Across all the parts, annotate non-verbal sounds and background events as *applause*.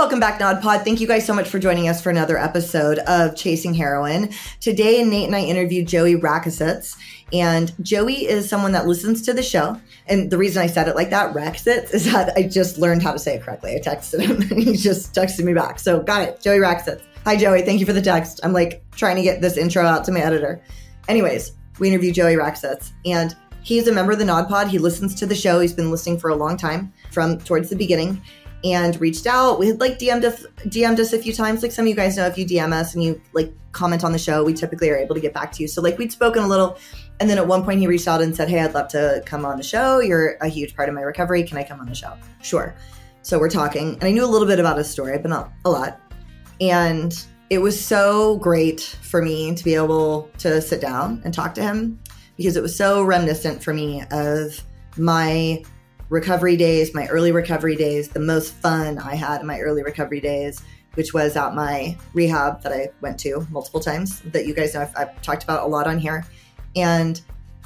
Welcome back, Nod Pod. Thank you guys so much for joining us for another episode of Chasing Heroin. Today, Nate and I interviewed Joey Rakisits. And Joey is someone that listens to the show. And the reason I said it like that, Rakisits, is that I just learned how to say it correctly. I texted him *laughs* and he just texted me back. So got it. Joey Rakisits. Hi, Joey. Thank you for the text. I'm like trying to get this intro out to my editor. Anyways, we interviewed Joey Rakisits. And he's a member of the Nod Pod. He listens to the show. He's been listening for a long time from towards the beginning and reached out. We had like DM'd us, DM'd us a few times. Like some of you guys know, if you DM us and you like comment on the show, we typically are able to get back to you. So like we'd spoken a little, and then at one point he reached out and said, "Hey, I'd love to come on the show. You're a huge part of my recovery. Can I come on the show?" Sure. So we're talking, and I knew a little bit about his story, but not a lot. And it was so great for me to be able to sit down and talk to him because it was so reminiscent for me of my recovery days, my early recovery days, the most fun I had in my early recovery days, which was at my rehab that I went to multiple times, that you guys know I've, I've talked about a lot on here. And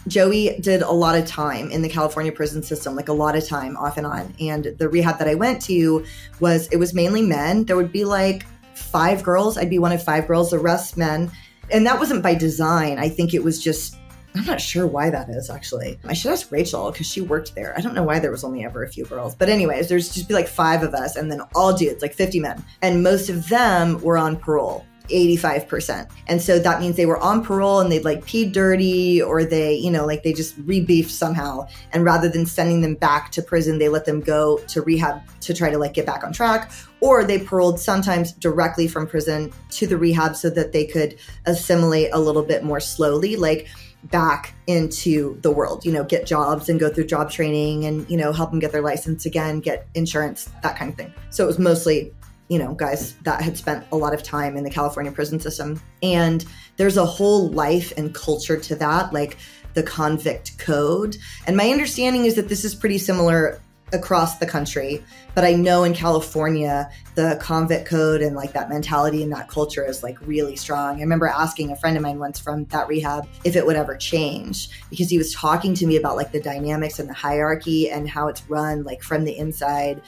Joey did a lot of time in the California prison system, like a lot of time off and on. And the rehab that I went to was, it was mainly men. There would be like five girls. I'd be one of five girls, the rest men. And that wasn't by design. I think it was just I'm not sure why that is actually. I should ask Rachel because she worked there. I don't know why there was only ever a few girls. But, anyways, there's just be like five of us and then all dudes, like 50 men. And most of them were on parole. 85%. And so that means they were on parole and they'd like pee dirty or they, you know, like they just rebeefed somehow. And rather than sending them back to prison, they let them go to rehab to try to like get back on track. Or they paroled sometimes directly from prison to the rehab so that they could assimilate a little bit more slowly. Like, back into the world, you know, get jobs and go through job training and, you know, help them get their license again, get insurance, that kind of thing. So it was mostly, you know, guys that had spent a lot of time in the California prison system. And there's a whole life and culture to that, like the convict code. And my understanding is that this is pretty similar across the country. But I know in California, the convict code and like that mentality and that culture is like really strong. I remember asking a friend of mine once from that rehab if it would ever change because he was talking to me about like the dynamics and the hierarchy and how it's run like from the inside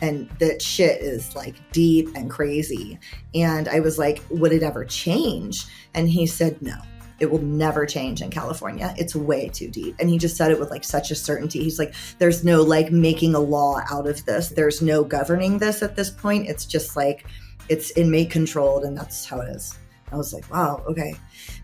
and that shit is like deep and crazy. And I was like, would it ever change? And he said, no. It will never change in California. It's way too deep. And he just said it with like such a certainty. He's like, there's no like making a law out of this. There's no governing this at this point. It's just like, it's inmate controlled and that's how it is. I was like, wow, okay.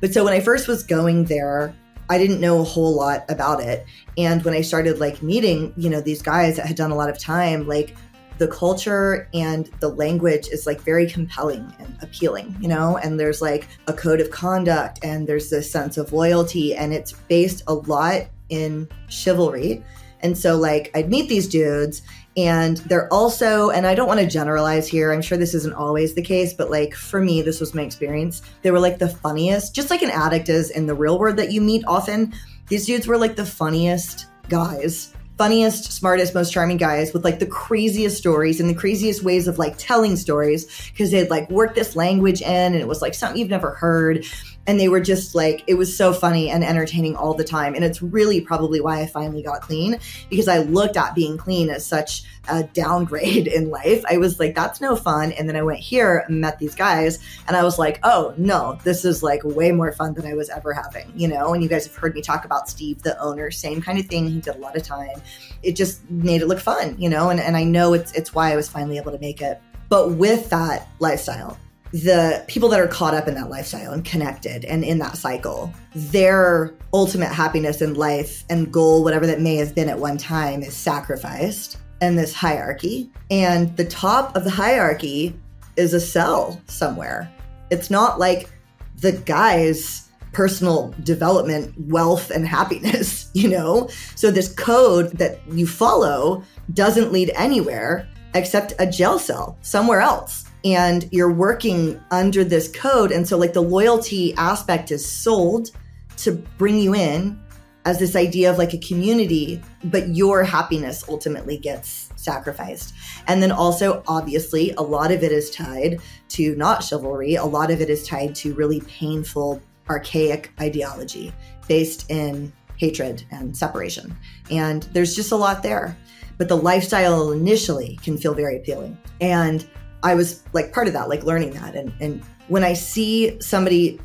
But so when I first was going there, I didn't know a whole lot about it. And when I started like meeting, you know, these guys that had done a lot of time, like the culture and the language is like very compelling and appealing, you know, and there's like a code of conduct and there's this sense of loyalty and it's based a lot in chivalry. And so like I'd meet these dudes and they're also and I don't want to generalize here. I'm sure this isn't always the case, but like for me this was my experience. They were like the funniest, just like an addict is in the real world that you meet often. These dudes were like the funniest guys funniest, smartest, most charming guys with like the craziest stories and the craziest ways of like telling stories because they'd like work this language in and it was like something you've never heard and they were just like it was so funny and entertaining all the time. And it's really probably why i finally got clean because i looked at being clean as such a downgrade *laughs* in life. I was like that's no fun. And then i went here met these guys and i was like oh no this is like way more fun than i was ever having you know? And you guys have heard me talk about steve the owner same kind of thing. He did a lot of time. It just made it look fun you know? And, and i know it's it's why i was finally able to make it. But with that lifestyle the people that are caught up in that lifestyle and connected and in that cycle, their ultimate happiness in life and goal, whatever that may have been at one time, is sacrificed in this hierarchy. And the top of the hierarchy is a cell somewhere. It's not like the guy's personal development, wealth, and happiness, *laughs* you know? So this code that you follow doesn't lead anywhere except a jail cell somewhere else and you're working under this code. And so, like, the loyalty aspect is sold to bring you in as this idea of like a community, but your happiness ultimately gets sacrificed. And then also, obviously, a lot of it is tied to not chivalry, a lot of it is tied to really painful, archaic ideology based in hatred and separation. And there's just a lot there. But the lifestyle initially can feel very appealing. And I was like part of that, like learning that. And, and when I see somebody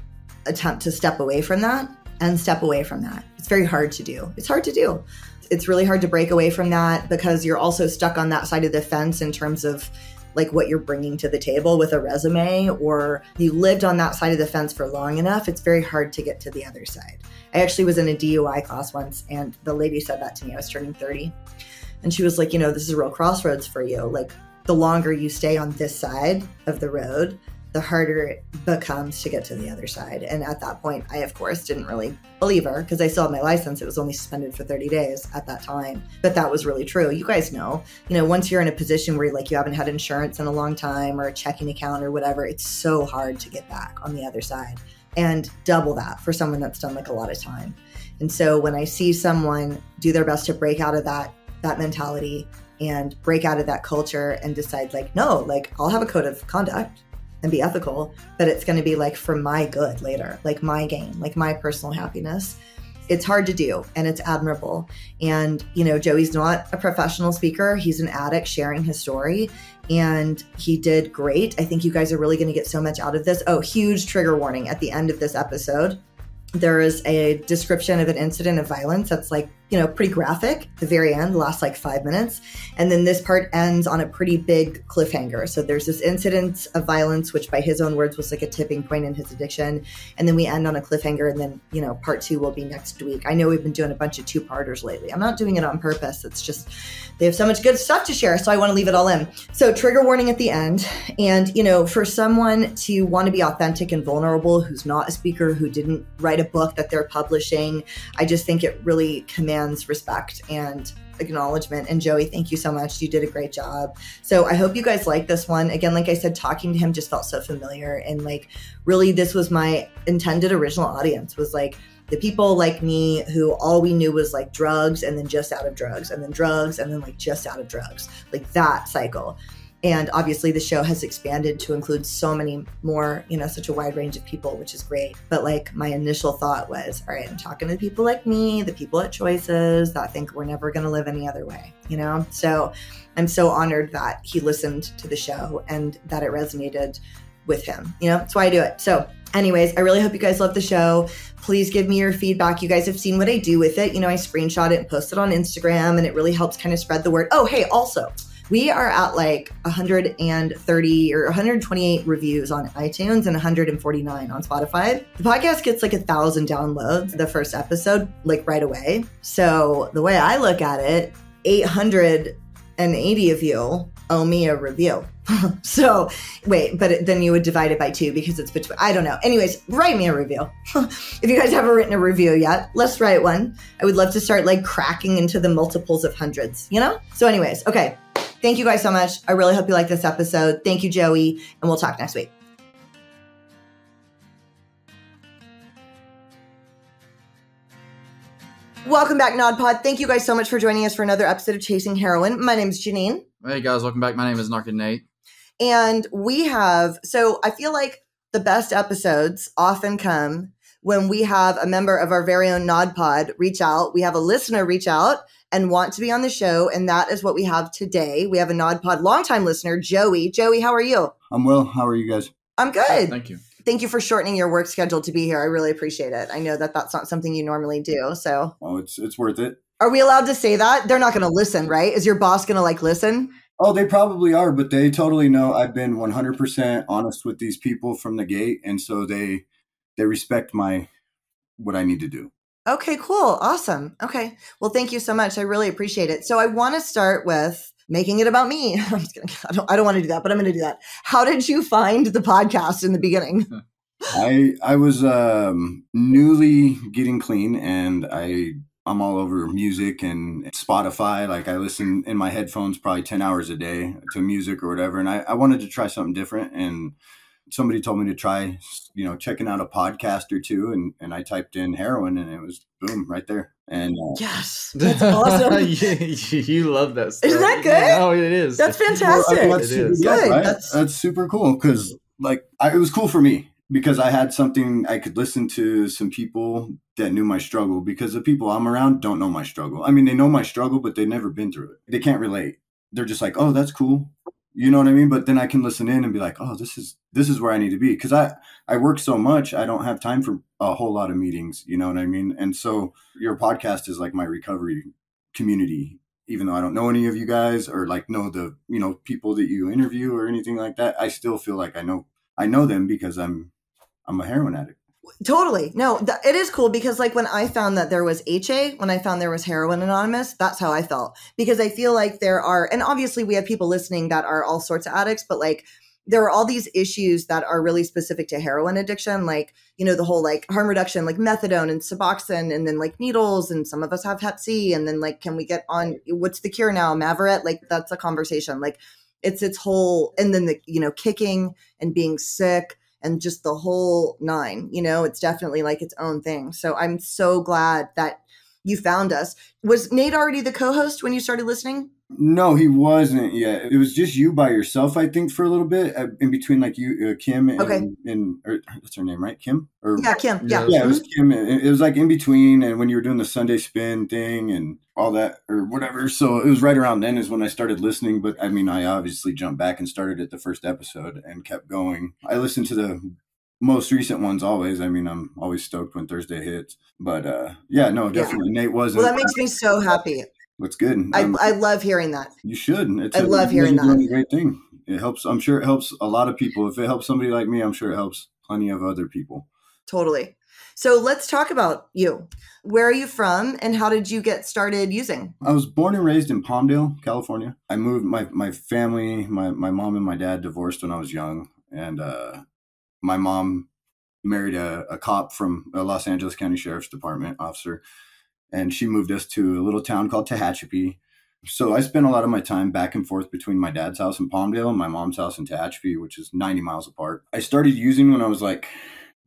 attempt to step away from that and step away from that, it's very hard to do. It's hard to do. It's really hard to break away from that because you're also stuck on that side of the fence in terms of like what you're bringing to the table with a resume or you lived on that side of the fence for long enough, it's very hard to get to the other side. I actually was in a DUI class once and the lady said that to me. I was turning 30. And she was like, you know, this is a real crossroads for you. Like the longer you stay on this side of the road, the harder it becomes to get to the other side. And at that point, I, of course, didn't really believe her because I still had my license. It was only suspended for 30 days at that time. But that was really true. You guys know, you know, once you're in a position where like you haven't had insurance in a long time or a checking account or whatever, it's so hard to get back on the other side and double that for someone that's done like a lot of time. And so when I see someone do their best to break out of that that mentality and break out of that culture and decide like no like i'll have a code of conduct and be ethical but it's going to be like for my good later like my gain like my personal happiness. It's hard to do and it's admirable. And you know joey's not a professional speaker. He's an addict sharing his story and he did great. I think you guys are really going to get so much out of this. Oh huge trigger warning at the end of this episode. There is a description of an incident of violence that's like you know, pretty graphic. The very end lasts like five minutes. And then this part ends on a pretty big cliffhanger. So there's this incident of violence, which by his own words was like a tipping point in his addiction. And then we end on a cliffhanger. And then, you know, part two will be next week. I know we've been doing a bunch of two parters lately. I'm not doing it on purpose. It's just they have so much good stuff to share. So I want to leave it all in. So trigger warning at the end. And, you know, for someone to want to be authentic and vulnerable who's not a speaker, who didn't write a book that they're publishing, I just think it really commands respect and acknowledgement. And Joey, thank you so much. You did a great job. So I hope you guys like this one. Again, like I said, talking to him just felt so familiar. And like, really, this was my intended original audience was like, the people like me who all we knew was like drugs and then just out of drugs and then drugs and then like just out of drugs, like that cycle and obviously the show has expanded to include so many more you know such a wide range of people which is great. But like my initial thought was all right i'm talking to people like me the people at choices that think we're never going to live any other way you know? So i'm so honored that he listened to the show and that it resonated with him you know? That's why i do it. So anyways i really hope you guys love the show. Please give me your feedback. You guys have seen what i do with it. You know i screenshot it and post it on instagram and it really helps kind of spread the word. Oh hey also we are at like 130 or 128 reviews on iTunes and 149 on Spotify. The podcast gets like a thousand downloads the first episode, like right away. So the way I look at it, 880 of you owe me a review. *laughs* so wait, but then you would divide it by two because it's between, I don't know. Anyways, write me a review. *laughs* if you guys haven't written a review yet, let's write one. I would love to start like cracking into the multiples of hundreds, you know? So, anyways, okay. Thank you guys so much. I really hope you like this episode. Thank you, Joey, and we'll talk next week. Welcome back, NodPod. Thank you guys so much for joining us for another episode of Chasing Heroin. My name is Jeannine. Hey guys, welcome back. My name is Narcan Nate. And we have, so I feel like the best episodes often come when we have a member of our very own Nod Pod reach out. We have a listener reach out and want to be on the show. And that is what we have today. We have a NodPod longtime listener, Joey. Joey, how are you? I'm well. How are you guys? I'm good. Thank you. Thank you for shortening your work schedule to be here. I really appreciate it. I know that that's not something you normally do. So, oh, it's it's worth it. Are we allowed to say that? They're not going to listen, right? Is your boss going to like listen? Oh, they probably are, but they totally know I've been 100% honest with these people from the gate, and so they they respect my what I need to do. Okay, cool. Awesome. Okay. Well, thank you so much. I really appreciate it. So I want to start with making it about me. *laughs* I'm just kidding. I don't, I don't want to do that, but I'm going to do that. How did you find the podcast in the beginning? *laughs* I I was um, newly getting clean, and I I'm all over music and Spotify. Like I listen in my headphones probably ten hours a day to music or whatever, and I, I wanted to try something different and somebody told me to try, you know, checking out a podcast or two, and and I typed in heroin, and it was boom right there. And uh, yes, that's *laughs* awesome. *laughs* you, you, love that. Story. Isn't that good? No, it is. That's fantastic. Well, that's it is. Good. Right? That's that's super cool because like I, it was cool for me because I had something I could listen to some people that knew my struggle because the people I'm around don't know my struggle. I mean, they know my struggle, but they've never been through it. They can't relate. They're just like, oh, that's cool You know what I mean? But then I can listen in and be like, oh, this is this is where I need to be because I I work so much, I don't have time for a whole lot of meetings. You know what I mean? And so your podcast is like my recovery community. Even though I don't know any of you guys or like know the you know people that you interview or anything like that, I still feel like I know I know them because I'm I'm a heroin addict. Totally. No, th- it is cool because like when I found that there was HA, when I found there was Heroin Anonymous, that's how I felt. Because I feel like there are, and obviously we have people listening that are all sorts of addicts, but like there are all these issues that are really specific to heroin addiction, like, you know, the whole like harm reduction, like methadone and Suboxone, and then like needles, and some of us have Hep C, and then like, can we get on what's the cure now? Mavyret? Like, that's a conversation. Like, it's its whole, and then the, you know, kicking and being sick and just the whole nine. You know, it's definitely like its own thing. So I'm so glad that you found us. Was Nate already the co-host when you started listening? No, he wasn't yet. It was just you by yourself, I think, for a little bit uh, in between, like you, uh, Kim, and, Okay. and or, what's her name, right? Kim or Yeah, Kim. Yeah. yeah, it was Kim. It it was like in between, and when you were doing the Sunday spin thing and all that, or whatever. So it was right around then is when I started listening. But I mean, I obviously jumped back and started at the first episode and kept going. I listened to the most recent ones always. I mean, I'm always stoked when Thursday hits. But uh yeah, no, definitely Nate wasn't. Well, that makes me so happy. What's good? I, Um, I love hearing that. you should. It's I a- love hearing that. a great thing. It helps. I'm sure it helps a lot of people. If it helps somebody like me, I'm sure it helps plenty of other people. Totally. So let's talk about you. Where are you from and how did you get started using? I was born and raised in Palmdale, California. I moved my my family, my my mom and my dad divorced when I was young, and uh, my mom married a, a cop from a Los Angeles County Sheriff's Department officer, and she moved us to a little town called Tehachapi. So I spent a lot of my time back and forth between my dad's house in Palmdale and my mom's house in Tehachapi, which is 90 miles apart. I started using when I was like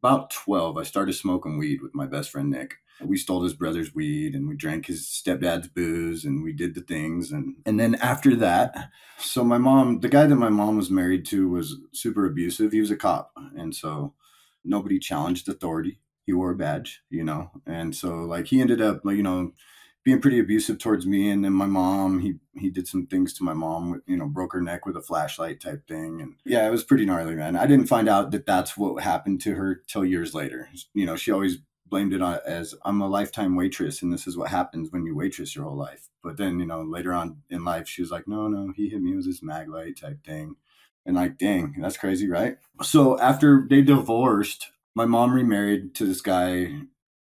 about 12. I started smoking weed with my best friend Nick we stole his brother's weed and we drank his stepdad's booze and we did the things and and then after that so my mom the guy that my mom was married to was super abusive he was a cop and so nobody challenged authority he wore a badge you know and so like he ended up you know being pretty abusive towards me and then my mom he he did some things to my mom you know broke her neck with a flashlight type thing and yeah it was pretty gnarly man i didn't find out that that's what happened to her till years later you know she always blamed it on as I'm a lifetime waitress and this is what happens when you waitress your whole life. But then, you know, later on in life, she was like, no, no, he hit me with his mag light type thing. And like, dang, that's crazy, right? So after they divorced, my mom remarried to this guy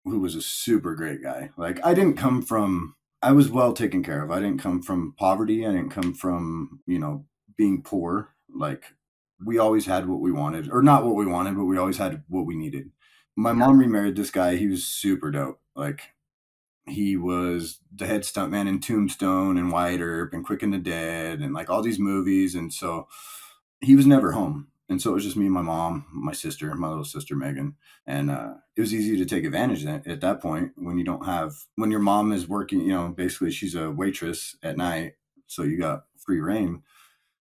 who was a super great guy. Like, I didn't come from, I was well taken care of. I didn't come from poverty. I didn't come from, you know, being poor. Like, we always had what we wanted, or not what we wanted, but we always had what we needed my mom remarried this guy. He was super dope. Like he was the head stuntman in Tombstone and Wyatt Earp and Quick and the Dead and like all these movies. And so he was never home. And so it was just me and my mom, my sister, my little sister Megan. And uh, it was easy to take advantage of that at that point when you don't have when your mom is working, you know, basically she's a waitress at night. So you got free reign.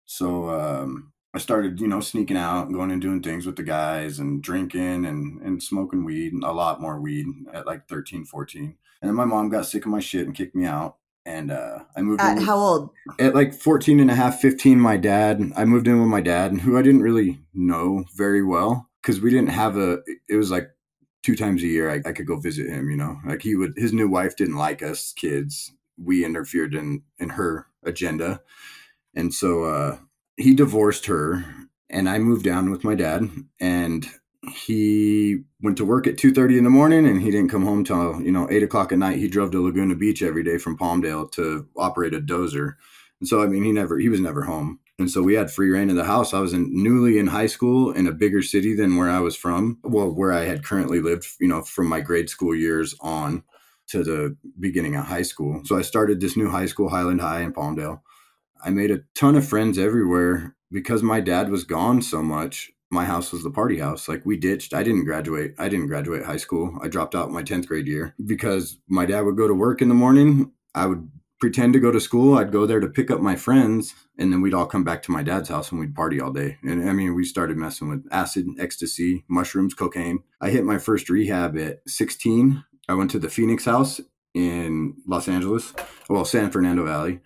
So um I started, you know, sneaking out and going and doing things with the guys and drinking and, and smoking weed, and a lot more weed at like 13, 14. And then my mom got sick of my shit and kicked me out. And uh, I moved At in how old? at like 14 and a half, 15, my dad, I moved in with my dad, who I didn't really know very well because we didn't have a, it was like two times a year I, I could go visit him, you know, like he would, his new wife didn't like us kids. We interfered in, in her agenda. And so, uh, he divorced her and I moved down with my dad and he went to work at 2.30 in the morning and he didn't come home till you know 8 o'clock at night. He drove to laguna beach every day from palmdale to operate a dozer. And so i mean he never he was never home. And so we had free reign of the house. I was in newly in high school in a bigger city than where i was from well where i had currently lived you know from my grade school years on to the beginning of high school. So i started this new high school highland high in palmdale. I made a ton of friends everywhere because my dad was gone so much. My house was the party house. Like we ditched. I didn't graduate. I didn't graduate high school. I dropped out my 10th grade year because my dad would go to work in the morning. I would pretend to go to school. I'd go there to pick up my friends and then we'd all come back to my dad's house and we'd party all day. And I mean, we started messing with acid, ecstasy, mushrooms, cocaine. I hit my first rehab at 16. I went to the Phoenix house in Los Angeles, well, San Fernando Valley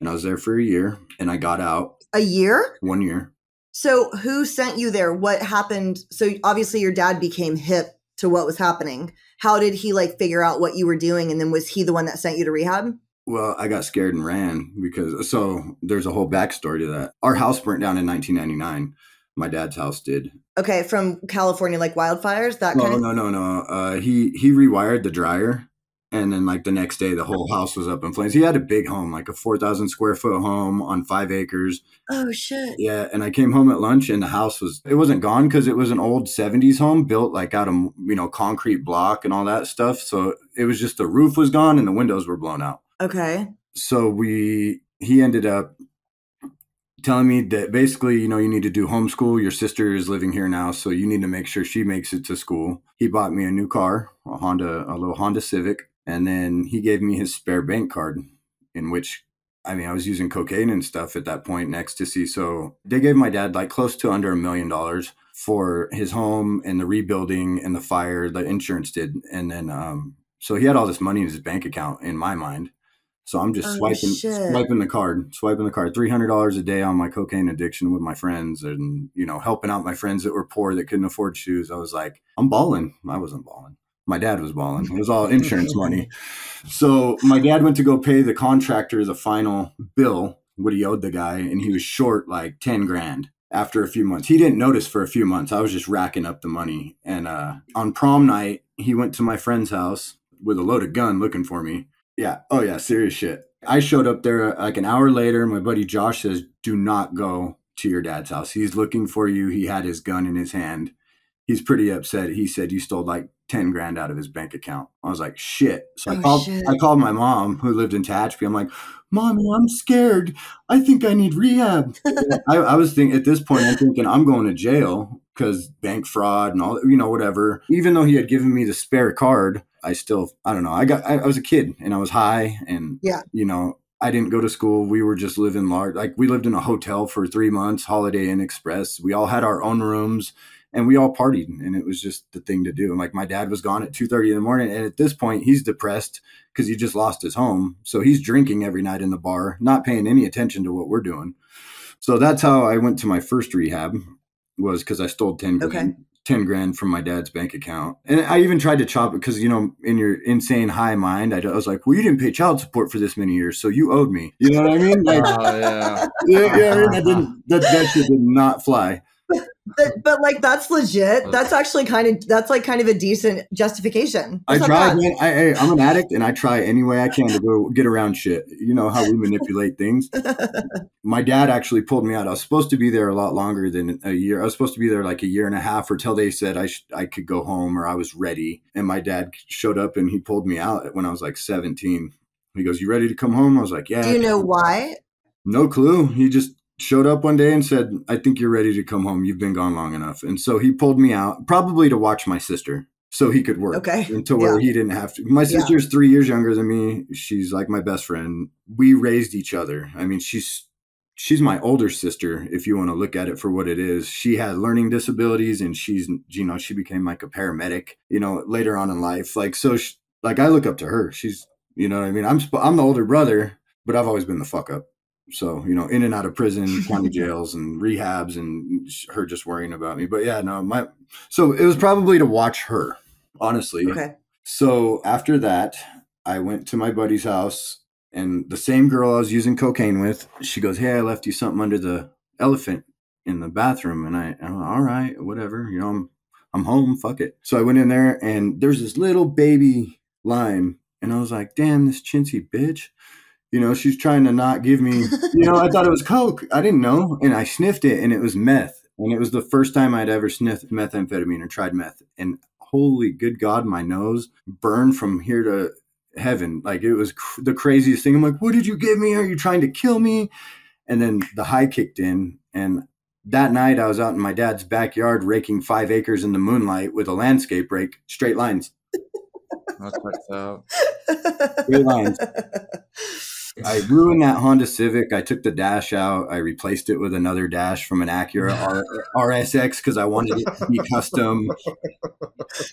and I was there for a year and I got out. A year? one year. So who sent you there? What happened? So obviously your dad became hip to what was happening. How did he like figure out what you were doing? And then was he the one that sent you to rehab? Well, I got scared and ran because so there's a whole backstory to that. Our house burnt down in 1999. My dad's house did. Okay, from California, like wildfires, that No, kind of. no, no, no. Uh, he he rewired the dryer, and then like the next day, the whole house was up in flames. He had a big home, like a 4,000 square foot home on five acres. Oh shit! Yeah, and I came home at lunch, and the house was it wasn't gone because it was an old 70s home built like out of you know concrete block and all that stuff. So it was just the roof was gone and the windows were blown out. Okay. so we he ended up telling me that basically you know you need to do homeschool your sister is living here now so you need to make sure she makes it to school he bought me a new car a honda a little honda civic and then he gave me his spare bank card in which i mean i was using cocaine and stuff at that point and ecstasy so they gave my dad like close to under a million dollars for his home and the rebuilding and the fire the insurance did and then um so he had all this money in his bank account in my mind so I'm just Oh, swiping shit. swiping the card, swiping the card. Three hundred dollars a day on my cocaine addiction with my friends, and you know, helping out my friends that were poor that couldn't afford shoes. I was like, I'm balling. I wasn't balling. My dad was balling. It was all *laughs* insurance money. So my dad went to go pay the contractor the final bill, what he owed the guy, and he was short like ten grand. After a few months, he didn't notice for a few months. I was just racking up the money. And uh, on prom night, he went to my friend's house with a loaded gun looking for me. Yeah. Oh, yeah. Serious shit. I showed up there uh, like an hour later. My buddy Josh says, Do not go to your dad's house. He's looking for you. He had his gun in his hand. He's pretty upset. He said you stole like 10 grand out of his bank account. I was like, shit. So I Oh, called shit. I called my mom who lived in Tehachapi. I'm like, Mommy, I'm scared. I think I need rehab. *laughs* I, I was thinking at this point, I'm thinking I'm going to jail because bank fraud and all, you know, whatever. Even though he had given me the spare card, I still, I don't know. I got, I, I was a kid and I was high and, Yeah. you know, I didn't go to school. We were just living large. Like we lived in a hotel for three months, Holiday Inn Express. We all had our own rooms and we all partied and it was just the thing to do. And like my dad was gone at 2.30 in the morning. And at this point he's depressed because he just lost his home. So he's drinking every night in the bar, not paying any attention to what we're doing. So that's how I went to my first rehab was because I stole 10 grand, Okay. 10 grand from my dad's bank account. And I even tried to chop it because, you know, in your insane high mind, I, I was like, well, you didn't pay child support for this many years, so you owed me. You know what I mean? Like, Oh yeah. *laughs* yeah, yeah, I mean, that didn't, that, that shit did not fly. But, but like that's legit. That's actually kind of that's like kind of a decent justification. I That's not tried, bad. man. I, I, I'm an addict and I try any way I can to go get around shit. You know how we *laughs* manipulate things. My dad actually pulled me out. I was supposed to be there a lot longer than a year. I was supposed to be there like a year and a half or till they said I, sh- I could go home or I was ready. And my dad showed up and he pulled me out when I was like 17. He goes, You ready to come home? I was like, Yeah. Do you know why? No clue. He just showed up one day and said, I think you're ready to come home. You've been gone long enough. And so he pulled me out, probably to watch my sister so he could work. Okay. Until where Yeah. he didn't have to. My Yeah. sister's three years younger than me. She's like my best friend. We raised each other. I mean, she's she's my older sister if you want to look at it for what it is she had learning disabilities and she's you know she became like a paramedic you know later on in life like so sh like i look up to her she's you know what i mean i'm i'm the older brother but i've always been the fuck up so you know in and out of prison county *laughs* jails and rehabs and her just worrying about me but yeah no my so it was probably to watch her honestly Okay. so after that, I went to my buddy's house, and the same girl I was using cocaine with, she goes, "Hey, I left you something under the elephant in the bathroom," and I, I'm all right, whatever, you know, I'm I'm home, fuck it. So I went in there, and there's this little baby line, and I was like, "Damn, this chintzy bitch." You know, she's trying to not give me. You know, I thought it was coke. I didn't know, and I sniffed it, and it was meth. And it was the first time I'd ever sniffed methamphetamine or tried meth. And holy good God, my nose burned from here to heaven. Like it was cr- the craziest thing. I'm like, what did you give me? Are you trying to kill me? And then the high kicked in. And that night I was out in my dad's backyard raking five acres in the moonlight with a landscape rake, straight lines. That checks out. Straight lines. *laughs* I ruined that Honda Civic. I took the dash out. I replaced it with another dash from an Acura R- RSX because I wanted it to be custom.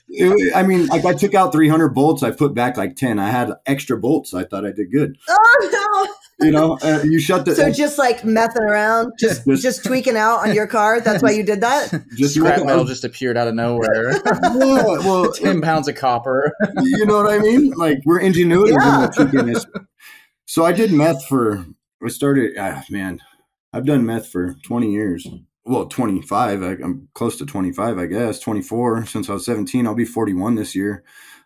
It- I mean, like I took out 300 bolts. I put back like 10. I had extra bolts. I thought I did good. *laughs* Oh no You know, uh, you shut the no! So just like messing around, just Just- just tweaking out on your car. That's why you did that. *laughs* just Scrap making- metal just appeared out of nowhere. *laughs* Yeah, well, Ten pounds of copper. you know what I mean? Like we're ingenuity. Yeah. So I did meth for. I started. Ah, man, I've done meth for twenty years. Well, twenty five. I'm close to twenty five. I guess twenty four since I was seventeen. I'll be forty one this year.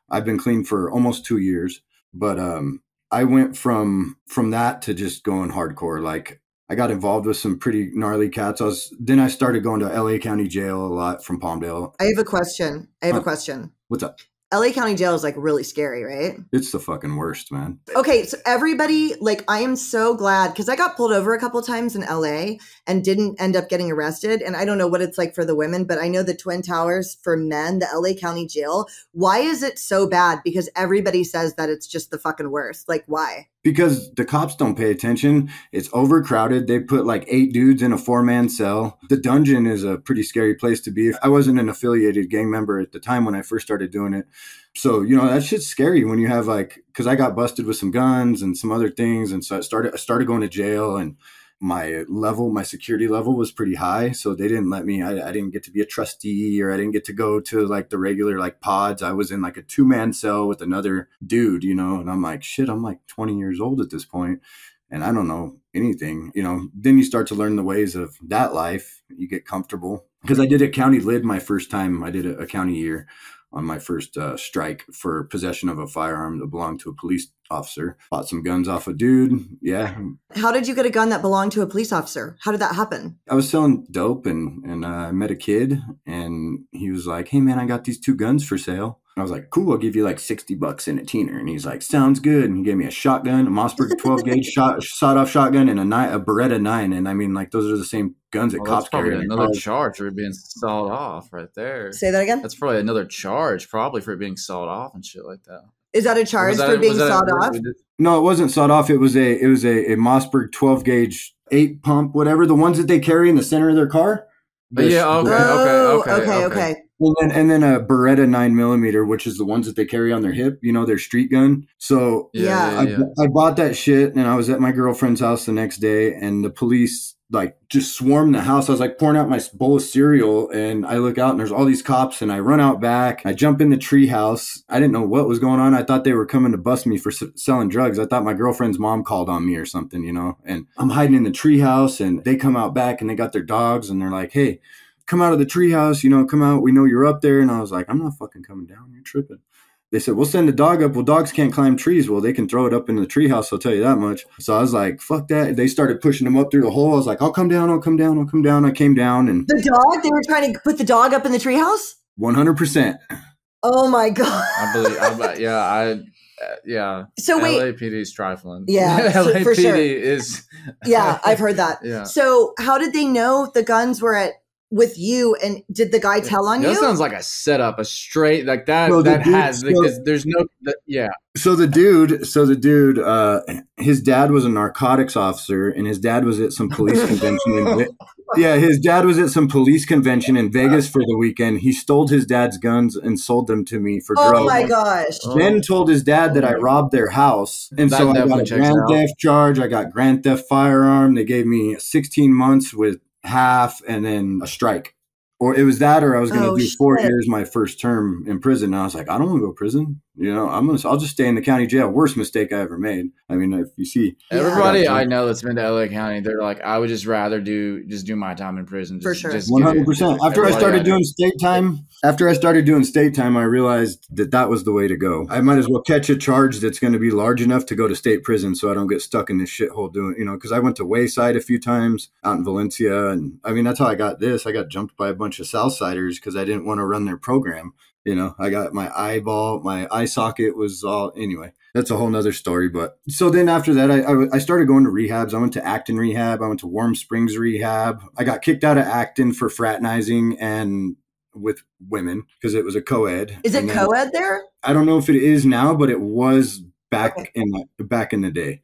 I've been clean for almost two years, but um, I went from from that to just going hardcore. Like I got involved with some pretty gnarly cats. I was then I started going to L.A. County Jail a lot from Palmdale. I have a question. I have a question. What's up? LA County Jail is like really scary, right? It's the fucking worst, man. Okay, so everybody, like, I am so glad because I got pulled over a couple times in LA and didn't end up getting arrested. And I don't know what it's like for the women, but I know the Twin Towers for men, the LA County Jail. Why is it so bad? Because everybody says that it's just the fucking worst. Like, why? because the cops don't pay attention. It's overcrowded. They put like eight dudes in a four man cell. The dungeon is a pretty scary place to be. I wasn't an affiliated gang member at the time when I first started doing it. So, you know, that shit's scary when you have like, cause I got busted with some guns and some other things. And so I started, I started going to jail and my level, my security level was pretty high. So they didn't let me, I, I didn't get to be a trustee or I didn't get to go to like the regular like pods. I was in like a two man cell with another dude, you know, and I'm like, shit, I'm like 20 years old at this point and I don't know anything, you know. Then you start to learn the ways of that life. You get comfortable because I did a county lid my first time. I did a, a county year on my first uh, strike for possession of a firearm that belonged to a police officer. Bought some guns off a dude. Yeah, How did you get a gun that belonged to a police officer? How did that happen? I was selling dope and and uh, I met a kid and he was like, "Hey man, I got these two guns for sale." And I was like, "Cool, I'll give you like sixty bucks in a teener." And he's like, "Sounds good." And he gave me a shotgun, a Mossberg twelve gauge shot sawed off shotgun, and a nine, a Beretta nine. And I mean, like those are the same guns that Well, cops that's probably carry. another cars. charge for it being sawed off right there. Say that again. That's probably another charge, probably for it being sawed off and shit like that. Is that a charge that- for being was that- sawed off? No, it wasn't sawed off. It was a it was a, a Mossberg twelve gauge eight pump, whatever the ones that they carry in the center of their car. The- Yeah, okay, the- oh, okay, okay, okay. okay. And then, and then a Beretta nine millimeter, which is the ones that they carry on their hip, you know, their street gun. So Yeah. Yeah, I, yeah, yeah. I bought that shit and I was at my girlfriend's house the next day and the police like just swarmed the house. I was like pouring out my bowl of cereal and I look out and there's all these cops and I run out back. I jump in the tree house. I didn't know what was going on. I thought they were coming to bust me for s- selling drugs. I thought my girlfriend's mom called on me or something, you know, and I'm hiding in the tree house and they come out back and they got their dogs and they're like, Hey, come out of the treehouse, you know, come out. We know you're up there. And I was like, I'm not fucking coming down. You're tripping. They said, we'll send the dog up. Well, dogs can't climb trees. Well, they can throw it up in the treehouse. I'll tell you that much. So I was like, fuck that. They started pushing them up through the hole. I was like, I'll come down. I'll come down. I'll come down. I came down and The dog? They were trying to put the dog up in the treehouse? 100%. Oh my god. I believe. I, bet- yeah, I. Uh, yeah. So wait, LAPD is trifling. Yeah, so- LAPD *laughs* for sure. is. yeah, I've heard that. *laughs* Yeah. So how did they know the guns were at with you and did the guy tell on That you? That sounds like a setup, a straight like that. No, that dude- has like, so- there's, there's no. That, yeah. So the dude, so the dude, uh, his dad was a narcotics officer and his dad was at some police *laughs* convention. In, yeah, his dad was at some police convention in Vegas for the weekend. He stole his dad's guns and sold them to me for oh drugs. my gosh. then told his dad that I robbed their house. And That so I got a grand theft charge. I got grand theft firearm. They gave me 16 months with half and then a strike. Or it was that, or I was going to Oh, do four shit. years my first term in prison. And I was like, I don't want to go to prison. You know, I'm gonna, I'll just stay in the county jail. Worst mistake I ever made. I mean, if you see, Everybody Gotcha. I know that's been to LA County, they're like, I would just rather do just do my time in prison. Just, For sure. just One get it. hundred percent. After I started know. doing state time, after I started doing state time, I realized that that was the way to go. I might as well catch a charge that's going to be large enough to go to state prison, so I don't get stuck in this shithole doing. You know, because I went to Wayside a few times out in Valencia, and I mean that's how I got this. I got jumped by a bunch of Southsiders because I didn't want to run their program. You know, I got my eyeball, my eye socket was all anyway. That's a whole nother story. But so then after that, I, I, I started going to rehabs. I went to Acton rehab. I went to Warm Springs rehab. I got kicked out of Acton for fraternizing and with women because it was a co-ed. Is it then- co-ed there? I don't know if it is now, but it was back Okay. in the, back in the day.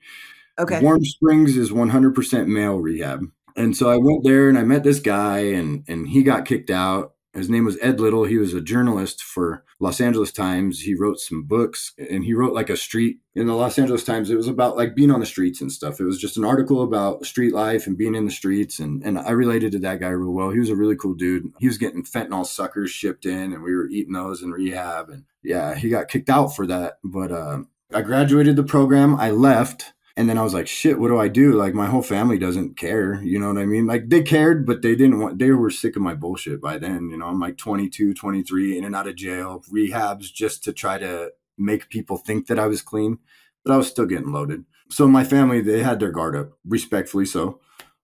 Okay. Warm Springs is 100% male rehab. And so I went there and I met this guy and and he got kicked out. His name was Ed Little. He was a journalist for Los Angeles Times. He wrote some books and he wrote like a street in the Los Angeles Times. It was about like being on the streets and stuff. It was just an article about street life and being in the streets. And, and I related to that guy real well. He was a really cool dude. He was getting fentanyl suckers shipped in and we were eating those in rehab. And yeah, he got kicked out for that. But uh, I graduated the program. I left and then I was like, shit, what do I do? Like my whole family doesn't care. You know what I mean? Like they cared, but they didn't want, they were sick of my bullshit by then. You know, I'm like 22, 23, in and out of jail, rehabs just to try to make people think that I was clean, but I was still getting loaded. So my family, they had their guard up, respectfully so.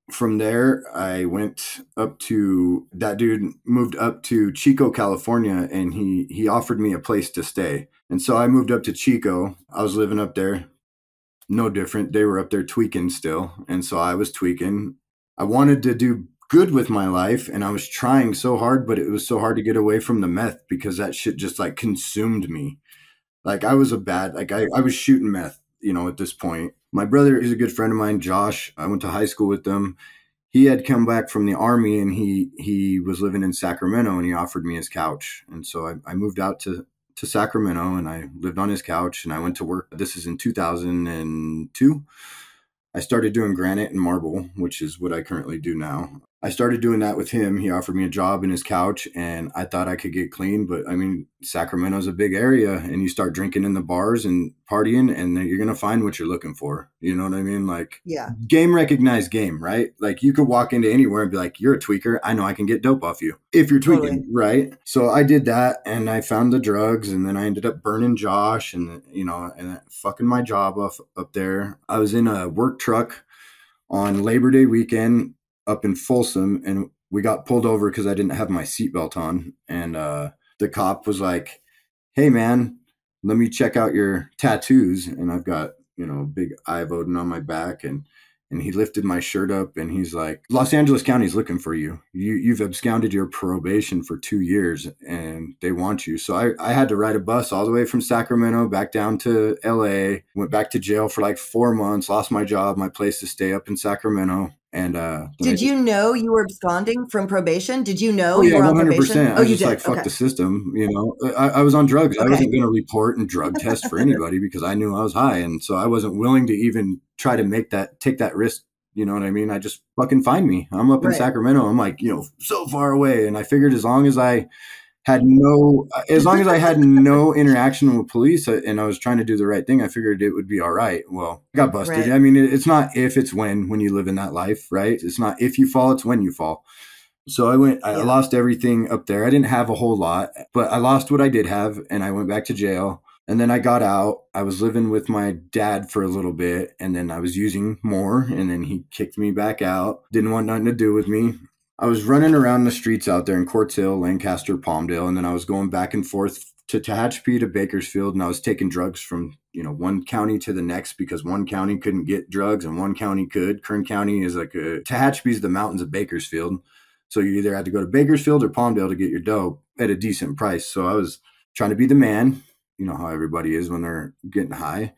From there, I went up to that dude moved up to Chico, California, and he he offered me a place to stay. And so I moved up to Chico. I was living up there, no different. They were up there tweaking still. And so I was tweaking. I wanted to do good with my life and I was trying so hard, but it was so hard to get away from the meth because that shit just like consumed me. Like I was a bad, like I, I was shooting meth, you know, at this point. My brother is a good friend of mine, Josh. I went to high school with them. He had come back from the army and he he was living in Sacramento and he offered me his couch. And so I, I moved out to to Sacramento and I lived on his couch and I went to work. This is in 2002. I started doing granite and marble, which is what I currently do now. I started doing that with him. He offered me a job in his couch and I thought I could get clean, but I mean, Sacramento's a big area and you start drinking in the bars and partying and then you're going to find what you're looking for. You know what I mean? Like Yeah. game recognized game, right? Like you could walk into anywhere and be like, "You're a tweaker. I know I can get dope off you if you're tweaking, Totally. right?" So I did that, and I found the drugs, and then I ended up burning Josh, and you know, and fucking my job up up there. I was in a work truck on Labor Day weekend up in Folsom, and we got pulled over because I didn't have my seatbelt on, and uh, the cop was like, "Hey, man." Let me check out your tattoos, and I've got you know, a big of Odin on my back and and he lifted my shirt up and he's like, Los Angeles County's looking for you. You you've absconded your probation for two years and they want you. So I, I had to ride a bus all the way from Sacramento back down to LA, went back to jail for like four months, lost my job, my place to stay up in Sacramento. And uh Did you know you were absconding from probation? Did you know Oh you yeah, were on one hundred probation? percent. Oh, I you just did. like fuck okay. the system. You know, I, I was on drugs. I wasn't going to report and drug test for *laughs* anybody because I knew I was high, and so I wasn't willing to even try to make that take that risk. You know what I mean? I just fucking find me. I'm up in Right. Sacramento. I'm like you know so far away, and I figured as long as I had no, as long as I had no interaction with police and I was trying to do the right thing, I figured it would be all right. Well, I got busted. Right. I mean, it's not if, it's when when you live in that life, right? It's not if you fall, it's when you fall. So I went, I Yeah. lost everything up there. I didn't have a whole lot, but I lost what I did have and I went back to jail. And then I got out. I was living with my dad for a little bit and then I was using more and then he kicked me back out. Didn't want nothing to do with me. I was running around the streets out there in Quartz Hill, Lancaster, Palmdale, and then I was going back and forth to Tehachapi to Bakersfield, and I was taking drugs from you know one county to the next because one county couldn't get drugs and one county could. Kern County is like a is the mountains of Bakersfield, so you either had to go to Bakersfield or Palmdale to get your dope at a decent price. So I was trying to be the man. You know how everybody is when they're getting high.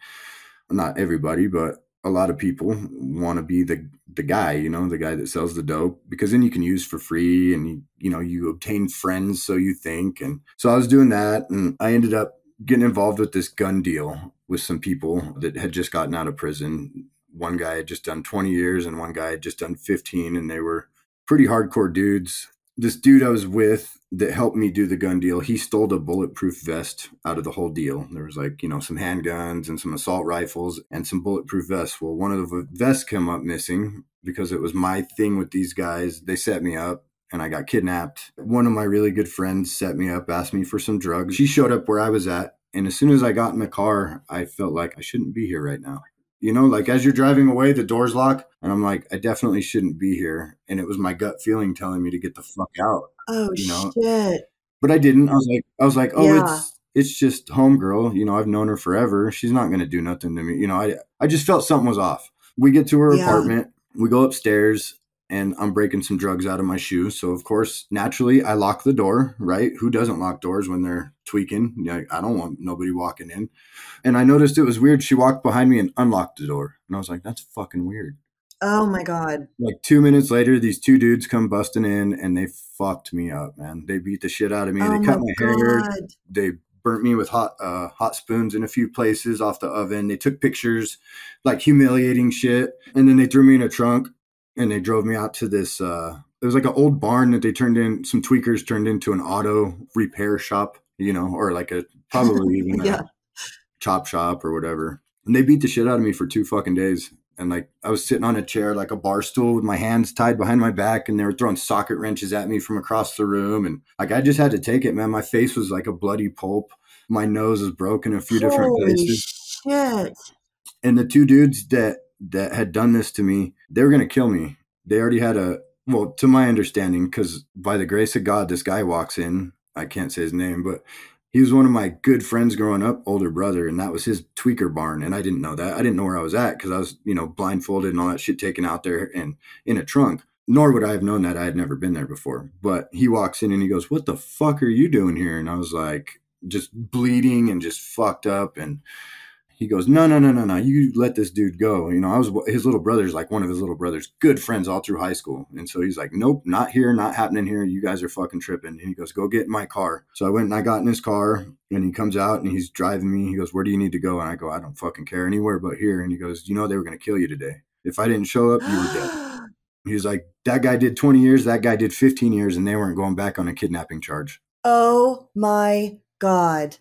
Not everybody, but a lot of people want to be the the guy, you know, the guy that sells the dope because then you can use for free and you know, you obtain friends so you think and so I was doing that and I ended up getting involved with this gun deal with some people that had just gotten out of prison. One guy had just done 20 years and one guy had just done 15 and they were pretty hardcore dudes. This dude I was with that helped me do the gun deal, he stole a bulletproof vest out of the whole deal. There was like, you know, some handguns and some assault rifles and some bulletproof vests. Well, one of the vests came up missing because it was my thing with these guys. They set me up and I got kidnapped. One of my really good friends set me up, asked me for some drugs. She showed up where I was at. And as soon as I got in the car, I felt like I shouldn't be here right now. You know, like as you're driving away, the doors lock, and I'm like, I definitely shouldn't be here. And it was my gut feeling telling me to get the fuck out. Oh you know, shit. But I didn't. I was like, I was like, oh, Yeah. it's it's just homegirl. You know, I've known her forever. She's not gonna do nothing to me. You know, I I just felt something was off. We get to her Yeah. apartment. We go upstairs. and I'm breaking some drugs out of my shoe. So of course, naturally, I lock the door. Right? Who doesn't lock doors when they're tweaking? Yeah, I don't want nobody walking in. And I noticed it was weird. She walked behind me and unlocked the door, and I was like, "That's fucking weird." Oh my god. Like two minutes later, these two dudes come busting in and they fucked me up, man. They beat the shit out of me. oh they cut my, hair. God. They burnt me with hot uh, hot spoons in a few places off the oven. They took pictures, like humiliating shit, and then they threw me in a trunk and they drove me out to this. Uh, it was like an old barn that they turned in. Some tweakers turned into an auto repair shop, you know, or like a probably even *laughs* Yeah. a chop shop or whatever. And they beat the shit out of me for two fucking days. And like I was sitting on a chair, like a bar stool, with my hands tied behind my back, and they were throwing socket wrenches at me from across the room. And like I just had to take it, man. My face was like a bloody pulp. My nose was broken a few different Holy places. shit. And the two dudes that that had done this to me, they were gonna kill me. They already had a well, to my understanding, because by the grace of God, this guy walks in. I can't say his name, but he was one of my good friends growing up, older brother, and that was his tweaker barn. And I didn't know that. I didn't know where I was at because I was, you know, blindfolded and all that shit taken out there and in a trunk. Nor would I have known that I had never been there before. But he walks in and he goes, What the fuck are you doing here? And I was like, just bleeding and just fucked up. And he goes, No, no, no, no, no. You let this dude go. You know, I was his little brother's like one of his little brother's good friends all through high school. And so he's like, Nope, not here, not happening here. You guys are fucking tripping. And he goes, Go get in my car. So I went and I got in his car and he comes out and he's driving me. He goes, Where do you need to go? And I go, I don't fucking care anywhere but here. And he goes, You know, they were going to kill you today. If I didn't show up, you were dead. *gasps* He was like, That guy did 20 years, that guy did 15 years, and they weren't going back on a kidnapping charge. oh my god.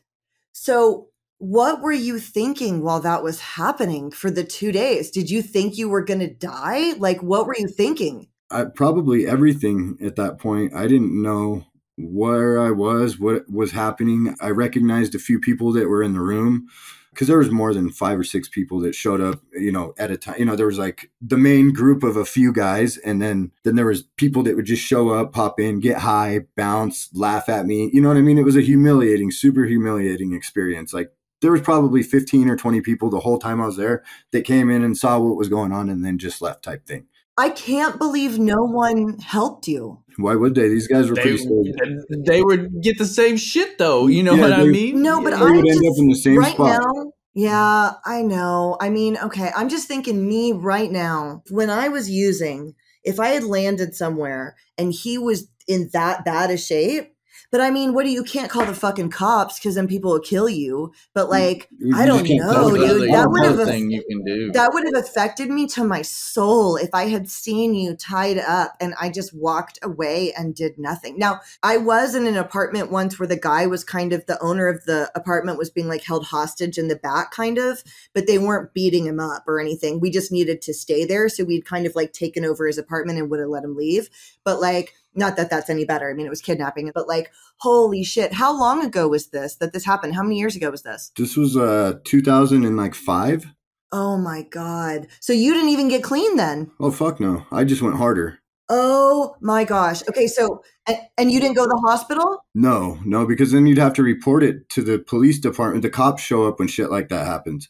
So what were you thinking while that was happening for the two days? Did you think you were going to die? Like, what were you thinking? I, probably everything at that point. I didn't know where I was, what was happening. I recognized a few people that were in the room because there was more than five or six people that showed up, you know, at a time. You know, there was like the main group of a few guys, and then then there was people that would just show up, pop in, get high, bounce, laugh at me. You know what I mean? It was a humiliating, super humiliating experience. Like there was probably 15 or 20 people the whole time I was there that came in and saw what was going on and then just left type thing. I can't believe no one helped you. Why would they? These guys were They, pretty stupid. they would get the same shit though. You know Yeah, what I mean? No, but They I would end up in the same right spot. now. Yeah, I know. I mean, okay, I'm just thinking me right now. When I was using, if I had landed somewhere and he was in that bad a shape, but I mean, what do you, you can't call the fucking cops because then people will kill you. But like, You I don't know, tell That's them. dude. That would have thing you can do. that would have affected me to my soul if I had seen you tied up and I just walked away and did nothing. Now, I was in an apartment once where the guy was kind of the owner of the apartment was being like held hostage in the back, kind of, but they weren't beating him up or anything. We just needed to stay there. So we'd kind of like taken over his apartment and would have let him leave. But like, not that that's any better. I mean, it was kidnapping, but like, holy shit. How long ago was this that this happened? How many years ago was this? This was uh 2005. Oh my God. So you didn't even get clean then? Oh fuck no! I just went harder. Oh my gosh. Okay, so and, and you didn't go to the hospital? No, no, because then you'd have to report it to the police department. The cops show up when shit like that happens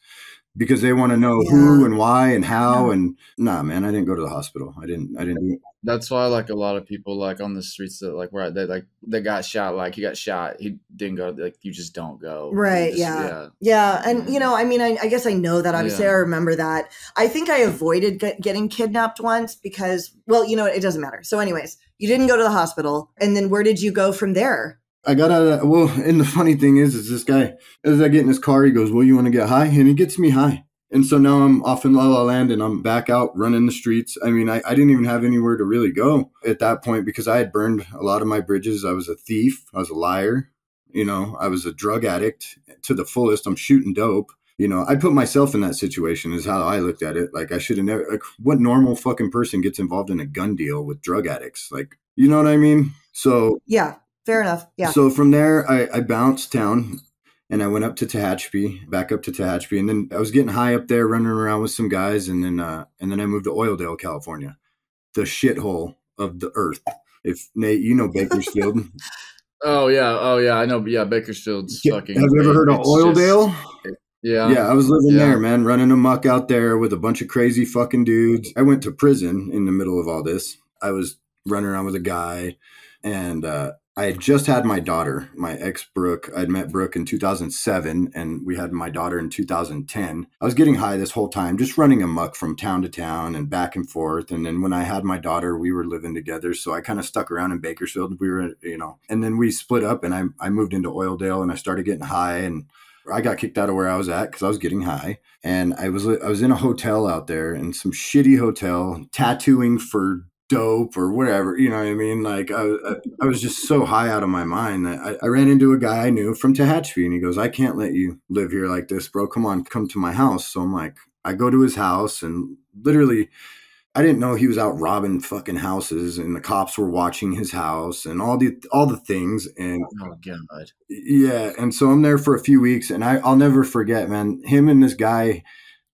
because they want to know who and why and how. Yeah. And nah, man, I didn't go to the hospital. I didn't. I didn't. That's why like a lot of people like on the streets that like where they like they got shot like he got shot he didn't go like you just don't go Right, just- yeah. Yeah, and mm-hmm. you know, I mean, I, I guess I know that. Obviously, Yeah. I remember that. I think I avoided get, getting kidnapped once because, well, you know, it doesn't matter. So, anyways, you didn't go to the hospital, and then where did you go from there? I got out of that. well, *laughs* and the funny thing is, is this guy as I get in his car, he goes, "Well, you want to get high?" And he gets me high. And so now I'm off in La La Land and I'm back out running the streets. I mean, I, I didn't even have anywhere to really go at that point because I had burned a lot of my bridges. I was a thief. I was a liar. You know, I was a drug addict to the fullest. I'm shooting dope. You know, I put myself in that situation is how I looked at it. Like I should have never like what normal fucking person gets involved in a gun deal with drug addicts? Like, you know what I mean? So Yeah, fair enough. Yeah. so from there, I, I bounced town and I went up to Tehachapi, back up to Tehachapi, and then I was getting high up there, running around with some guys, and then uh, and then I moved to Oildale, California, the shithole of the earth. If Nate, you know Bakersfield, *laughs* oh yeah oh yeah I know yeah Bakersfield's have fucking Have you ever heard of it's just- Oildale? yeah Yeah, I was living Yeah. there, man, running amok out there with a bunch of crazy fucking dudes. I went to prison in the middle of all this. I was running around with a guy and uh, I had just had my daughter, my ex Brooke. I'd met Brooke in 2007 and we had my daughter in 2010. I was getting high this whole time, just running amuck from town to town and back and forth. And then when I had my daughter, we were living together. So I kind of stuck around in Bakersfield. We were, you know, and then we split up and I, I moved into Oildale and I started getting high and I got kicked out of where I was at because I was getting high, and I was I was in a hotel out there in some shitty hotel, tattooing for dope or whatever. You know what I mean? Like I, I was just so high out of my mind that I, I, ran into a guy I knew from Tehachapi and he goes, I can't let you live here like this, bro. Come on, come to my house. So I'm like, I go to his house and literally I didn't know he was out robbing fucking houses and the cops were watching his house and all the all the things and oh god yeah and so I'm there for a few weeks and I I'll never forget man him and this guy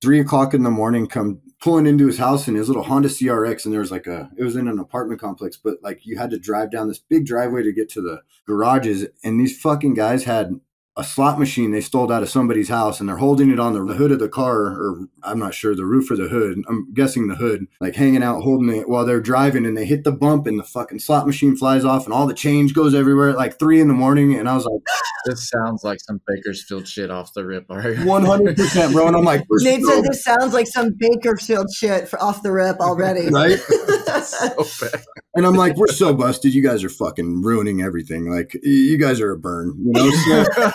three o'clock in the morning come pulling into his house in his little Honda CRX and there was like a it was in an apartment complex but like you had to drive down this big driveway to get to the garages and these fucking guys had a slot machine they stole out of somebody's house and they're holding it on the hood of the car or I'm not sure the roof or the hood. I'm guessing the hood, like hanging out holding it while they're driving and they hit the bump and the fucking slot machine flies off and all the change goes everywhere at like three in the morning. And I was like, *laughs* This sounds like some Bakersfield shit off the rip. One hundred percent, bro. And I'm like, Nate said this sounds like some Bakersfield shit for off the rip already. *laughs* right? *laughs* so and I'm like, we're so busted. You guys are fucking ruining everything. Like, you guys are a burn. You know, so,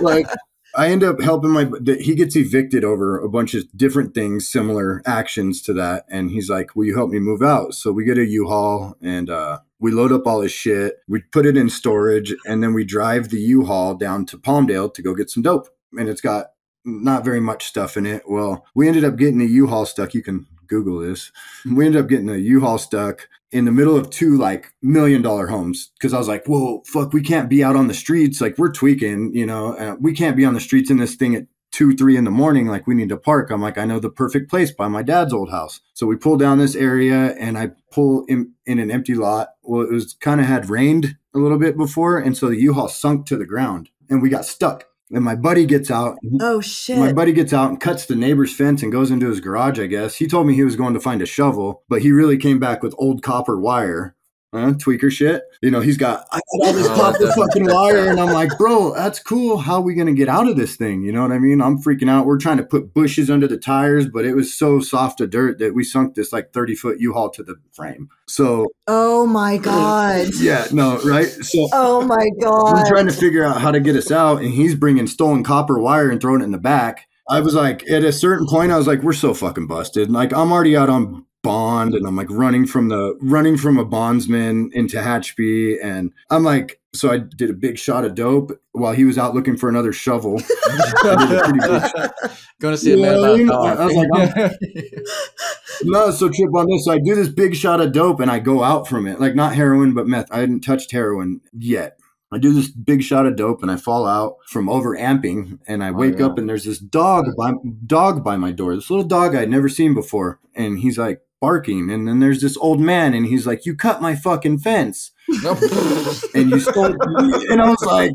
like I end up helping my. He gets evicted over a bunch of different things, similar actions to that, and he's like, "Will you help me move out?" So we get a U-Haul and uh, we load up all his shit. We put it in storage, and then we drive the U-Haul down to Palmdale to go get some dope. And it's got not very much stuff in it. Well, we ended up getting a U-Haul stuck. You can Google this. We ended up getting a U-Haul stuck in the middle of two like million dollar homes because I was like, whoa, fuck, we can't be out on the streets. Like we're tweaking, you know, uh, we can't be on the streets in this thing at two, three in the morning. Like we need to park. I'm like, I know the perfect place by my dad's old house. So we pull down this area and I pull in, in an empty lot. Well, it was kind of had rained a little bit before. And so the U-Haul sunk to the ground and we got stuck and my buddy gets out. Oh shit! My buddy gets out and cuts the neighbor's fence and goes into his garage. I guess he told me he was going to find a shovel, but he really came back with old copper wire uh, tweaker shit. You know, he's got I got all this oh, copper fucking wire, and I'm like, bro, that's cool. How are we gonna get out of this thing? You know what I mean? I'm freaking out. We're trying to put bushes under the tires, but it was so soft of dirt that we sunk this like 30 foot U-Haul to the frame. So, oh my god, yeah, no, right? So, oh my god, we're trying to figure out how to get us out, and he's bringing stolen copper wire and throwing it in the back. I was like, at a certain point, I was like, we're so fucking busted. Like, I'm already out on bond and I'm like running from the running from a bondsman into Tehachapi and I'm like so I did a big shot of dope while he was out looking for another shovel. *laughs* Going *laughs* to see a man about I was like, *laughs* no, so trip on this. So I do this big shot of dope and I go out from it, like not heroin but meth. I hadn't touched heroin yet. I do this big shot of dope and I fall out from over amping and I oh, wake yeah. up and there's this dog by dog by my door. This little dog I'd never seen before. And he's like, barking. And then there's this old man, and he's like, "You cut my fucking fence." *laughs* and you stole. and I was like,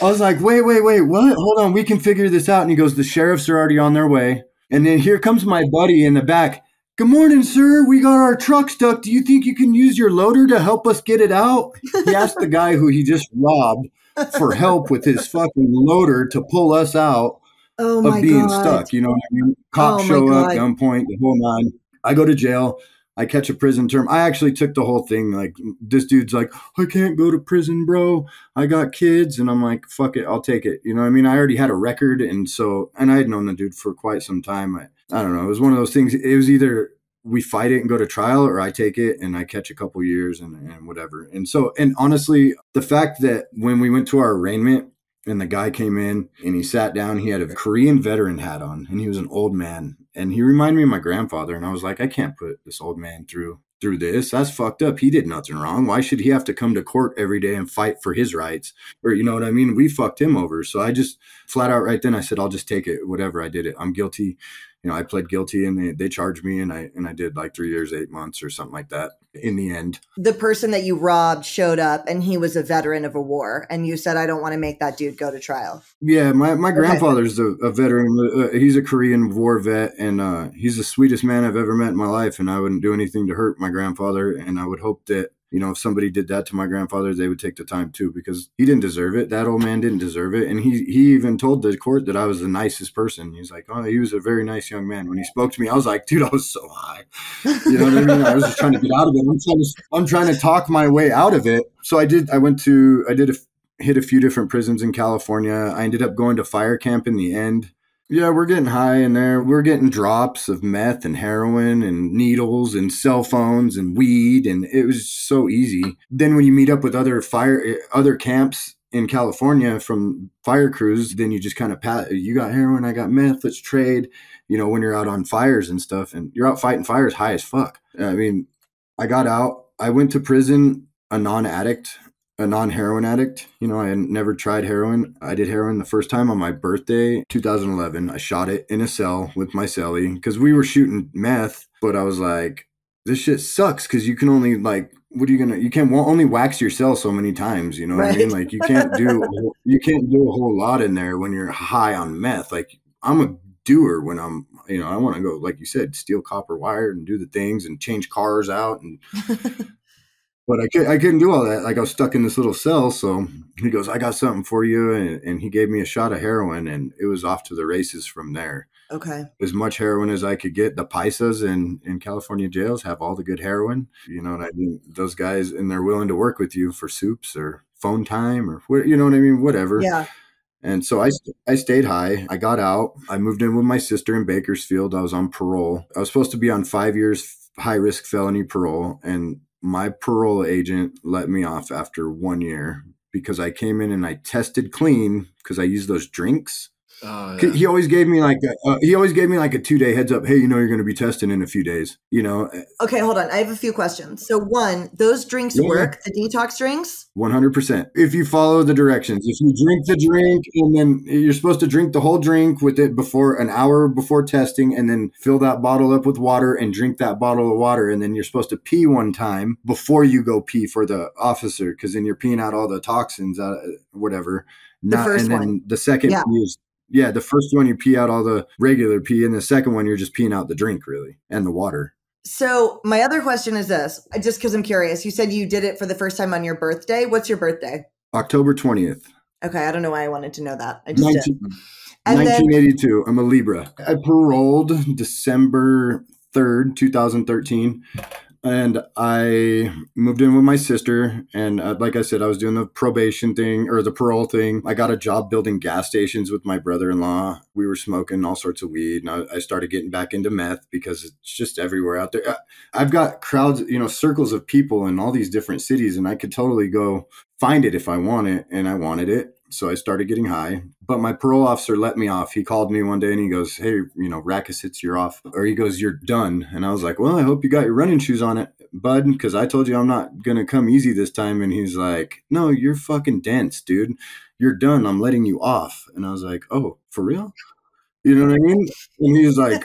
I was like, wait, wait, wait, what? Hold on, we can figure this out. And he goes, the sheriffs are already on their way. And then here comes my buddy in the back. Good morning, sir. We got our truck stuck. Do you think you can use your loader to help us get it out? He asked the guy who he just robbed for help with his fucking loader to pull us out oh of being God. stuck. You know what I mean? Cops oh show up, gunpoint, the whole nine. I go to jail. I catch a prison term. I actually took the whole thing. Like this dude's like, I can't go to prison, bro. I got kids, and I'm like, fuck it, I'll take it. You know, I mean, I already had a record, and so, and I had known the dude for quite some time. I, I don't know. It was one of those things. It was either we fight it and go to trial, or I take it and I catch a couple years and, and whatever. And so, and honestly, the fact that when we went to our arraignment, and the guy came in and he sat down. He had a Korean veteran hat on and he was an old man. And he reminded me of my grandfather. And I was like, I can't put this old man through through this. That's fucked up. He did nothing wrong. Why should he have to come to court every day and fight for his rights? Or you know what I mean? We fucked him over. So I just flat out right then I said, I'll just take it. Whatever. I did it. I'm guilty. You know, I pled guilty and they, they charged me and I and I did like three years, eight months or something like that. In the end. The person that you robbed showed up and he was a veteran of a war. And you said, I don't want to make that dude go to trial. Yeah, my, my okay. grandfather's a, a veteran. Uh, he's a Korean war vet and uh, he's the sweetest man I've ever met in my life. And I wouldn't do anything to hurt my grandfather. And I would hope that you know, if somebody did that to my grandfather, they would take the time too because he didn't deserve it. That old man didn't deserve it. And he he even told the court that I was the nicest person. He's like, Oh, he was a very nice young man. When he spoke to me, I was like, dude, I was so high. You know what I mean? I was just trying to get out of it. I'm trying to I'm trying to talk my way out of it. So I did I went to I did a hit a few different prisons in California. I ended up going to fire camp in the end. Yeah, we're getting high in there. We're getting drops of meth and heroin and needles and cell phones and weed, and it was so easy. Then when you meet up with other fire other camps in California from fire crews, then you just kind of pat. You got heroin, I got meth. Let's trade. You know, when you're out on fires and stuff, and you're out fighting fires high as fuck. I mean, I got out. I went to prison a non-addict a non-heroin addict. You know, I had never tried heroin. I did heroin the first time on my birthday, 2011. I shot it in a cell with my cellie because we were shooting meth, but I was like, this shit sucks because you can only like what are you gonna you can't only wax your cell so many times you know right. what i mean like you can't do you can't do a whole lot in there when you're high on meth like i'm a doer when i'm you know i want to go like you said steal copper wire and do the things and change cars out and *laughs* but I, could, I couldn't do all that. Like I was stuck in this little cell. So he goes, I got something for you. And, and, he gave me a shot of heroin and it was off to the races from there. Okay. As much heroin as I could get. The Paisas in, in California jails have all the good heroin. You know what I mean? Those guys, and they're willing to work with you for soups or phone time or, you know what I mean? Whatever. Yeah. And so I, I stayed high. I got out. I moved in with my sister in Bakersfield. I was on parole. I was supposed to be on five years high risk felony parole. And my parole agent let me off after one year because I came in and I tested clean because I used those drinks Oh, yeah. He always gave me like a, uh, he always gave me like a two day heads up. Hey, you know you're going to be testing in a few days. You know. Okay, hold on. I have a few questions. So one, those drinks yeah. work. The detox drinks. One hundred percent. If you follow the directions, if you drink the drink and then you're supposed to drink the whole drink with it before an hour before testing, and then fill that bottle up with water and drink that bottle of water, and then you're supposed to pee one time before you go pee for the officer because then you're peeing out all the toxins, out, whatever. The first and then one. the second yeah. is yeah, the first one you pee out all the regular pee, and the second one you're just peeing out the drink, really, and the water. So my other question is this: just because I'm curious, you said you did it for the first time on your birthday. What's your birthday? October twentieth. Okay, I don't know why I wanted to know that. I just 19, did. 1982. Then, I'm a Libra. I paroled December 3rd, 2013 and I moved in with my sister. And uh, like I said, I was doing the probation thing or the parole thing. I got a job building gas stations with my brother in law. We were smoking all sorts of weed, and I, I, started getting back into meth because it's just everywhere out there. I've got crowds, you know, circles of people in all these different cities, and I could totally go find it if I want it, and I wanted it so I started getting high. But my parole officer let me off. He called me one day and he goes, "Hey, you know, Rakisits, you're off," or he goes, "You're done." And I was like, "Well, I hope you got your running shoes on it, bud, because I told you I'm not gonna come easy this time." And he's like, "No, you're fucking dense, dude. You're done. I'm letting you off." And I was like, "Oh, for real?" You know what I mean? And he was like,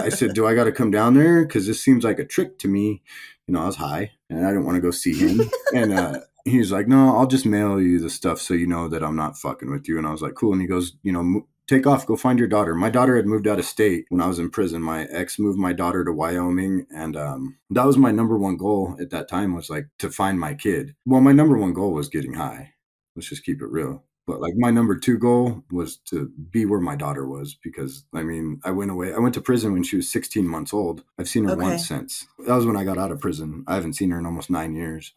"I *laughs* said, do I got to come down there? Because this seems like a trick to me." You know, I was high and I didn't want to go see him, and. uh he's like, no, I'll just mail you the stuff so you know that I'm not fucking with you. And I was like, cool. And he goes, you know, take off, go find your daughter. My daughter had moved out of state when I was in prison. My ex moved my daughter to Wyoming, and um, that was my number one goal at that time was like to find my kid. Well, my number one goal was getting high. Let's just keep it real. But like my number two goal was to be where my daughter was because I mean I went away. I went to prison when she was 16 months old. I've seen her okay. once since. That was when I got out of prison. I haven't seen her in almost nine years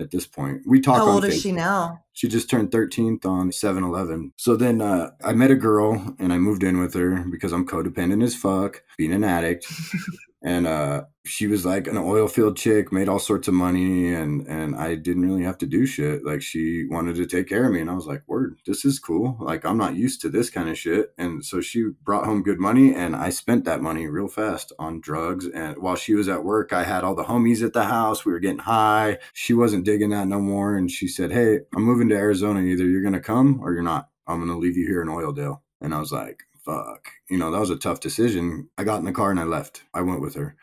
at this point. We talk. How old is she now? She just turned 13th on 7-Eleven. So then uh, I met a girl and I moved in with her because I'm codependent as fuck, being an addict. *laughs* and uh, she was like an oil field chick, made all sorts of money, and and I didn't really have to do shit. Like she wanted to take care of me, and I was like, "Word, this is cool." Like I'm not used to this kind of shit, and so she brought home good money, and I spent that money real fast on drugs. And while she was at work, I had all the homies at the house. We were getting high. She wasn't digging that no more, and she said, "Hey, I'm moving to Arizona. Either you're gonna come or you're not. I'm gonna leave you here in Oildale." And I was like, fuck. You know, that was a tough decision. I got in the car and I left. I went with her.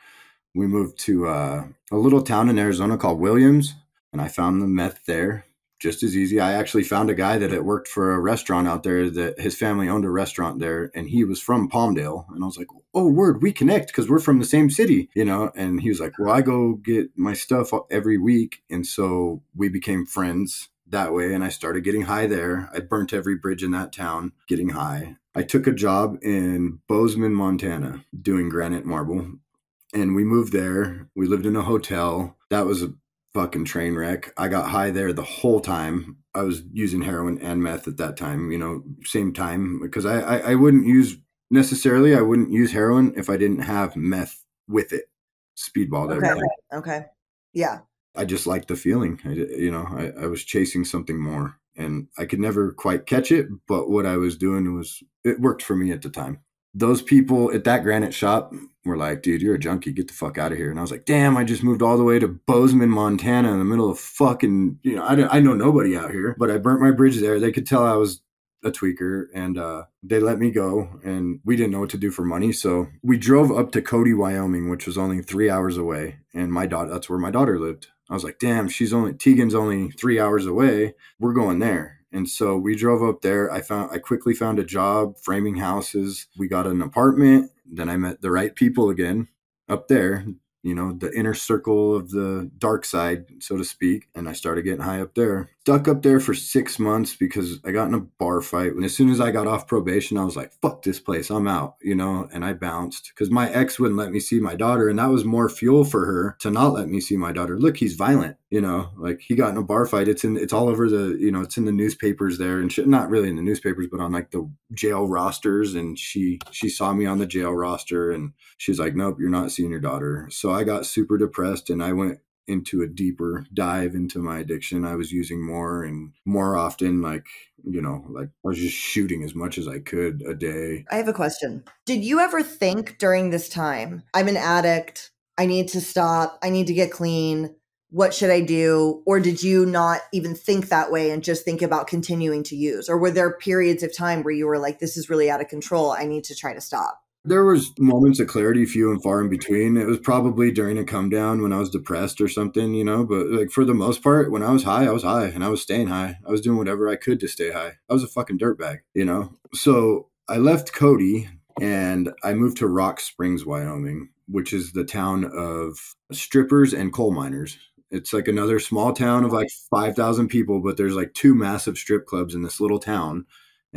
we moved to uh, a little town in Arizona called Williams, and I found the meth there just as easy. I actually found a guy that had worked for a restaurant out there that his family owned a restaurant there and he was from Palmdale. And I was like, oh, word, we connect because we're from the same city, you know? And he was like, well, I go get my stuff every week. And so we became friends that way. And I started getting high there. I burnt every bridge in that town getting high. I took a job in Bozeman, Montana, doing granite marble. And we moved there. We lived in a hotel. That was a fucking train wreck. I got high there the whole time. I was using heroin and meth at that time, you know, same time because I, I, I wouldn't use necessarily, I wouldn't use heroin if I didn't have meth with it. Speedball. Okay. Everything. Okay. Yeah. I just liked the feeling. I, you know, I, I was chasing something more and I could never quite catch it, but what I was doing was, it worked for me at the time those people at that granite shop were like, dude, you're a junkie. Get the fuck out of here. And I was like, damn, I just moved all the way to Bozeman, Montana in the middle of fucking, you know, I, I know nobody out here, but I burnt my bridge there. They could tell I was a tweaker and uh, they let me go and we didn't know what to do for money. So we drove up to Cody, Wyoming, which was only three hours away. And my daughter, that's where my daughter lived. I was like, damn, she's only, Tegan's only three hours away. We're going there. And so we drove up there. I found I quickly found a job framing houses. We got an apartment. Then I met the right people again up there you know, the inner circle of the dark side, so to speak. And I started getting high up there. Stuck up there for six months because I got in a bar fight. And as soon as I got off probation, I was like, fuck this place, I'm out, you know, and I bounced because my ex wouldn't let me see my daughter. And that was more fuel for her to not let me see my daughter. Look, he's violent, you know, like he got in a bar fight. It's in, it's all over the, you know, it's in the newspapers there and shit. Not really in the newspapers, but on like the jail rosters. And she, she saw me on the jail roster and she's like, nope, you're not seeing your daughter. So I got super depressed and I went into a deeper dive into my addiction. I was using more and more often, like, you know, like I was just shooting as much as I could a day. I have a question. Did you ever think during this time, I'm an addict, I need to stop, I need to get clean? What should I do? Or did you not even think that way and just think about continuing to use? Or were there periods of time where you were like, this is really out of control? I need to try to stop? There was moments of clarity, few and far in between. It was probably during a come down when I was depressed or something, you know. But like for the most part, when I was high, I was high, and I was staying high. I was doing whatever I could to stay high. I was a fucking dirtbag, you know. So I left Cody and I moved to Rock Springs, Wyoming, which is the town of strippers and coal miners. It's like another small town of like 5,000 people, but there's like two massive strip clubs in this little town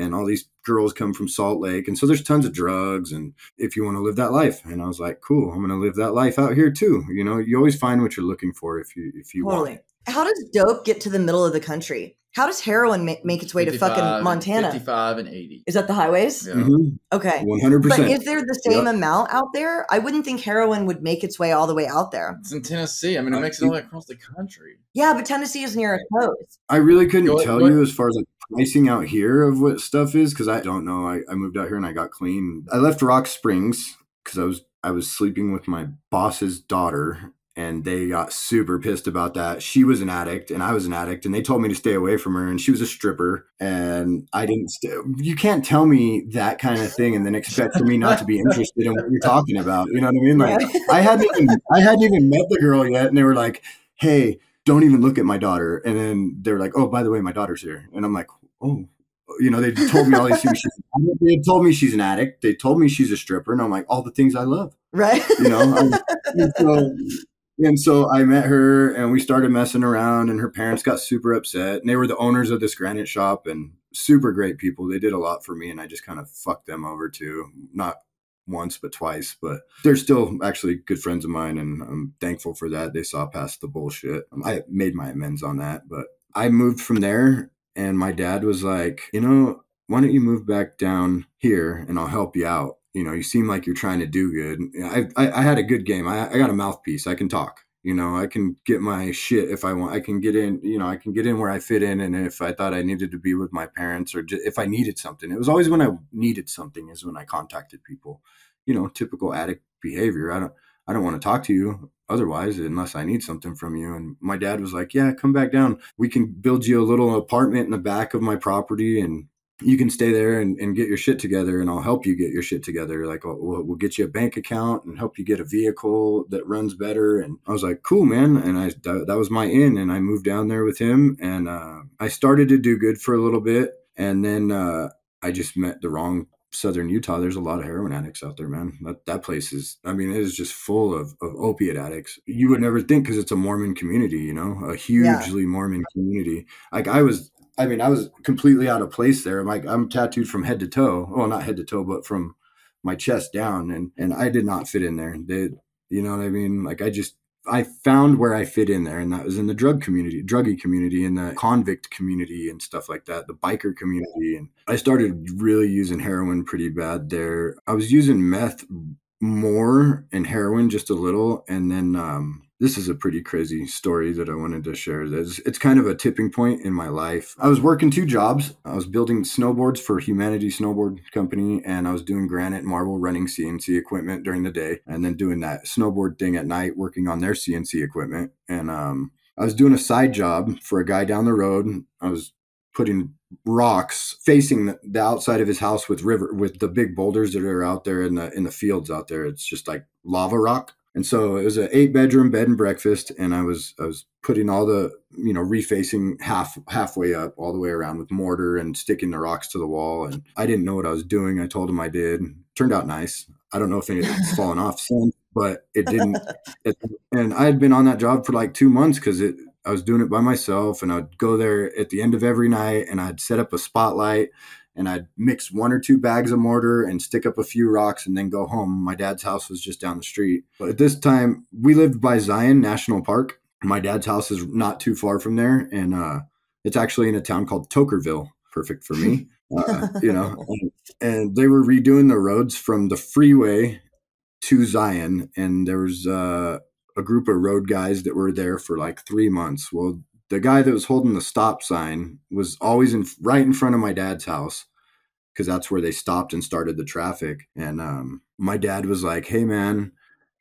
and all these girls come from Salt Lake. And so there's tons of drugs. And if you want to live that life, and I was like, cool, I'm going to live that life out here too. You know, you always find what you're looking for if you, if you totally. want. How does dope get to the middle of the country? How does heroin make, make its way to fucking Montana? 55 and 80. Is that the highways? Yeah. Mm-hmm. Okay. 100%. But is there the same yep. amount out there? I wouldn't think heroin would make its way all the way out there. It's in Tennessee. I mean, it makes it all the way across the country. Yeah, but Tennessee is near a coast. I really couldn't go, tell go, you as far as like pricing out here of what stuff is because I don't know. I, I moved out here and I got clean. I left Rock Springs because I was I was sleeping with my boss's daughter and they got super pissed about that. She was an addict and I was an addict and they told me to stay away from her and she was a stripper and I didn't stay. You can't tell me that kind of thing and then expect for me not to be interested in what you're talking about. You know what I mean? Like I hadn't even I hadn't even met the girl yet and they were like, "Hey, don't even look at my daughter." And then they were like, "Oh, by the way, my daughter's here." And I'm like, "Oh, you know, they told me all these things. they told me she's an addict. They told me she's a stripper, and I'm like, all the things I love, right? You know, and so, and so I met her, and we started messing around, and her parents got super upset, and they were the owners of this granite shop, and super great people. They did a lot for me, and I just kind of fucked them over too. Not once, but twice. But they're still actually good friends of mine, and I'm thankful for that. They saw past the bullshit. I made my amends on that, but I moved from there and my dad was like, you know, why don't you move back down here and I'll help you out? You know, you seem like you're trying to do good. I, I, I had a good game. I, I got a mouthpiece. I can talk. You know, I can get my shit if I want. I can get in. You know, I can get in where I fit in. And if I thought I needed to be with my parents, or just, if I needed something, it was always when I needed something is when I contacted people. You know, typical addict behavior. I don't. I don't want to talk to you otherwise unless I need something from you. And my dad was like, Yeah, come back down. We can build you a little apartment in the back of my property and you can stay there and, and get your shit together and I'll help you get your shit together. Like we'll, we'll get you a bank account and help you get a vehicle that runs better. And I was like, cool, man. And I, that, was my in and I moved down there with him and, uh, I started to do good for a little bit. And then, uh, I just met the wrong southern Utah, there's a lot of heroin addicts out there, man. That that place is, I mean, it is just full of, of opiate addicts. You would never think because it's a Mormon community, you know, a hugely yeah. Mormon community. Like I was, I mean, I was completely out of place there. I'm like, I'm tattooed from head to toe. Well, not head to toe, but from my chest down, and and I did not fit in there. They, you know what I mean? Like I just I found where I fit in there, and that was in the drug community, druggy community, in the convict community, and stuff like that, the biker community. And I started really using heroin pretty bad there. I was using meth more and heroin just a little, and then um, this is a pretty crazy story that I wanted to share. It's, it's kind of a tipping point in my life. I was working two jobs. I was building snowboards for Humanity Snowboard Company, and I was doing granite marble running CNC equipment during the day, and then doing that snowboard thing at night, working on their CNC equipment. And um, I was doing a side job for a guy down the road. I was putting rocks facing the, outside of his house with river with the big boulders that are out there in the in the fields out there. It's just like lava rock and so it was an eight bedroom bed and breakfast, and I was I was putting all the you know refacing half halfway up all the way around with mortar and sticking the rocks to the wall. And I didn't know what I was doing. I told him I did. Turned out nice. I don't know if anything's fallen off since, but it didn't. *laughs* It, and I had been on that job for like two months because it I was doing it by myself, and I'd go there at the end of every night, and I'd set up a spotlight and I'd mix one or two bags of mortar and stick up a few rocks and then go home. My dad's house was just down the street. But at this time, we lived by Zion National Park. My dad's house is not too far from there, and uh, it's actually in a town called Toquerville. Perfect for me, *laughs* uh, you know. And, and, they were redoing the roads from the freeway to Zion, and there was uh, a group of road guys that were there for like three months. Well, the guy that was holding the stop sign was always in right in front of my dad's house because that's where they stopped and started the traffic. And um, my dad was like, "Hey, man."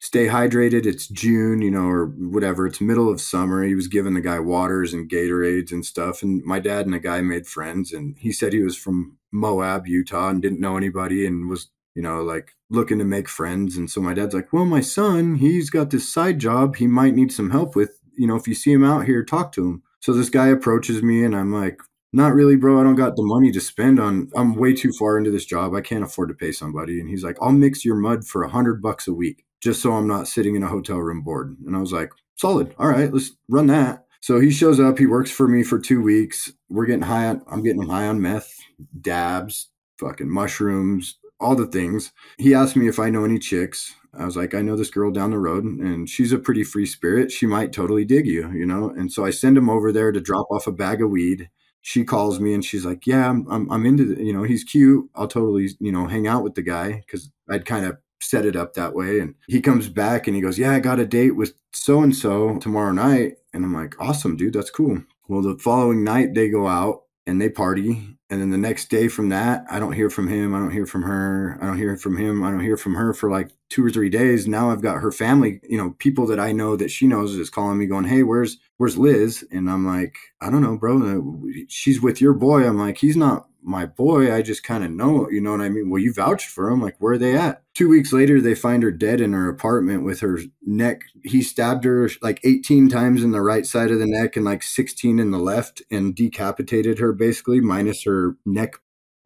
Stay hydrated. It's June, you know, or whatever. It's middle of summer. He was giving the guy waters and Gatorades and stuff. And my dad and the guy made friends. And he said he was from Moab, Utah, and didn't know anybody and was you know, like looking to make friends. And so my dad's like, well, my son, he's got this side job he might need some help with you know, if you see him out here, talk to him. So this guy approaches me and I'm like, not really, bro. I don't got the money to spend on. I'm way too far into this job. I can't afford to pay somebody. And he's like, I'll mix your mud for a hundred bucks a week just so I'm not sitting in a hotel room bored. And I was like, solid. All right, let's run that. So he shows up. He works for me for two weeks. We're getting high on. I'm getting high on meth, dabs, fucking mushrooms, all the things. He asked me if I know any chicks. I was like, I know this girl down the road and she's a pretty free spirit. She might totally dig you, you know? And so I send him over there to drop off a bag of weed. She calls me and she's like, Yeah, I'm, I'm, I'm into, the, you know, he's cute. I'll totally, you know, hang out with the guy because I'd kind of set it up that way. And he comes back and he goes, Yeah, I got a date with so and so tomorrow night. And I'm like, Awesome, dude, that's cool. Well, the following night they go out and they party and then the next day from that i don't hear from him i don't hear from her i don't hear from him i don't hear from her for like two or three days now i've got her family you know people that i know that she knows is calling me going hey where's where's liz and i'm like i don't know bro she's with your boy i'm like he's not my boy, I just kind of know, you know what I mean? Well, you vouched for him. Like, where are they at? Two weeks later, they find her dead in her apartment with her neck. He stabbed her like 18 times in the right side of the neck and like 16 in the left and decapitated her basically, minus her neck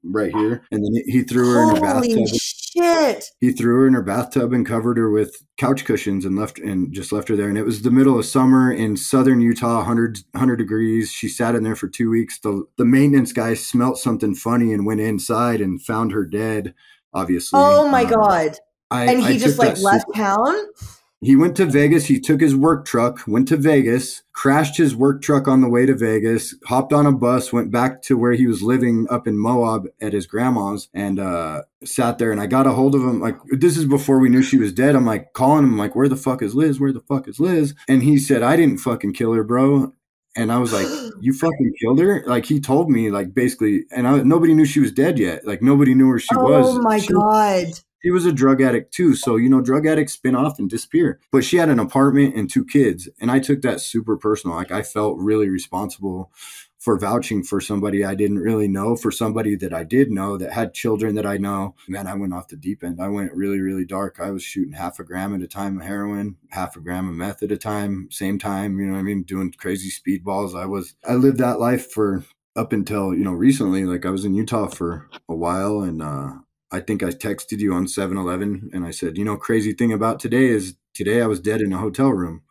right here. And then he threw her Holy in a bathtub. Shit. He threw her in her bathtub and covered her with couch cushions and left and just left her there. And it was the middle of summer in southern Utah, 100, 100 degrees. She sat in there for two weeks. The the maintenance guy smelt something funny and went inside and found her dead. Obviously. Oh my um, god. I, and he I just like left super- town he went to Vegas. He took his work truck, went to Vegas, crashed his work truck on the way to Vegas, hopped on a bus, went back to where he was living up in Moab at his grandma's, and uh, sat there. And I got a hold of him. Like this is before we knew she was dead. I'm like calling him, like, "Where the fuck is Liz? Where the fuck is Liz?" And he said, "I didn't fucking kill her, bro." And I was like, *gasps* "You fucking killed her!" Like he told me, like basically, and I, nobody knew she was dead yet. Like nobody knew where she oh was. Oh my she, god! She was a drug addict too. So, you know, drug addicts spin off and disappear. But she had an apartment and two kids. And I took that super personal. Like I felt really responsible for vouching for somebody I didn't really know, for somebody that I did know that had children that I know. Man, I went off the deep end. I went really, really dark. I was shooting half a gram at a time of heroin, half a gram of meth at a time, same time, you know I mean? Doing crazy speedballs. I was, I lived that life for up until, you know, recently. Like I was in Utah for a while and, uh, I think I texted you on 7 Eleven and I said, you know, crazy thing about today is today I was dead in a hotel room.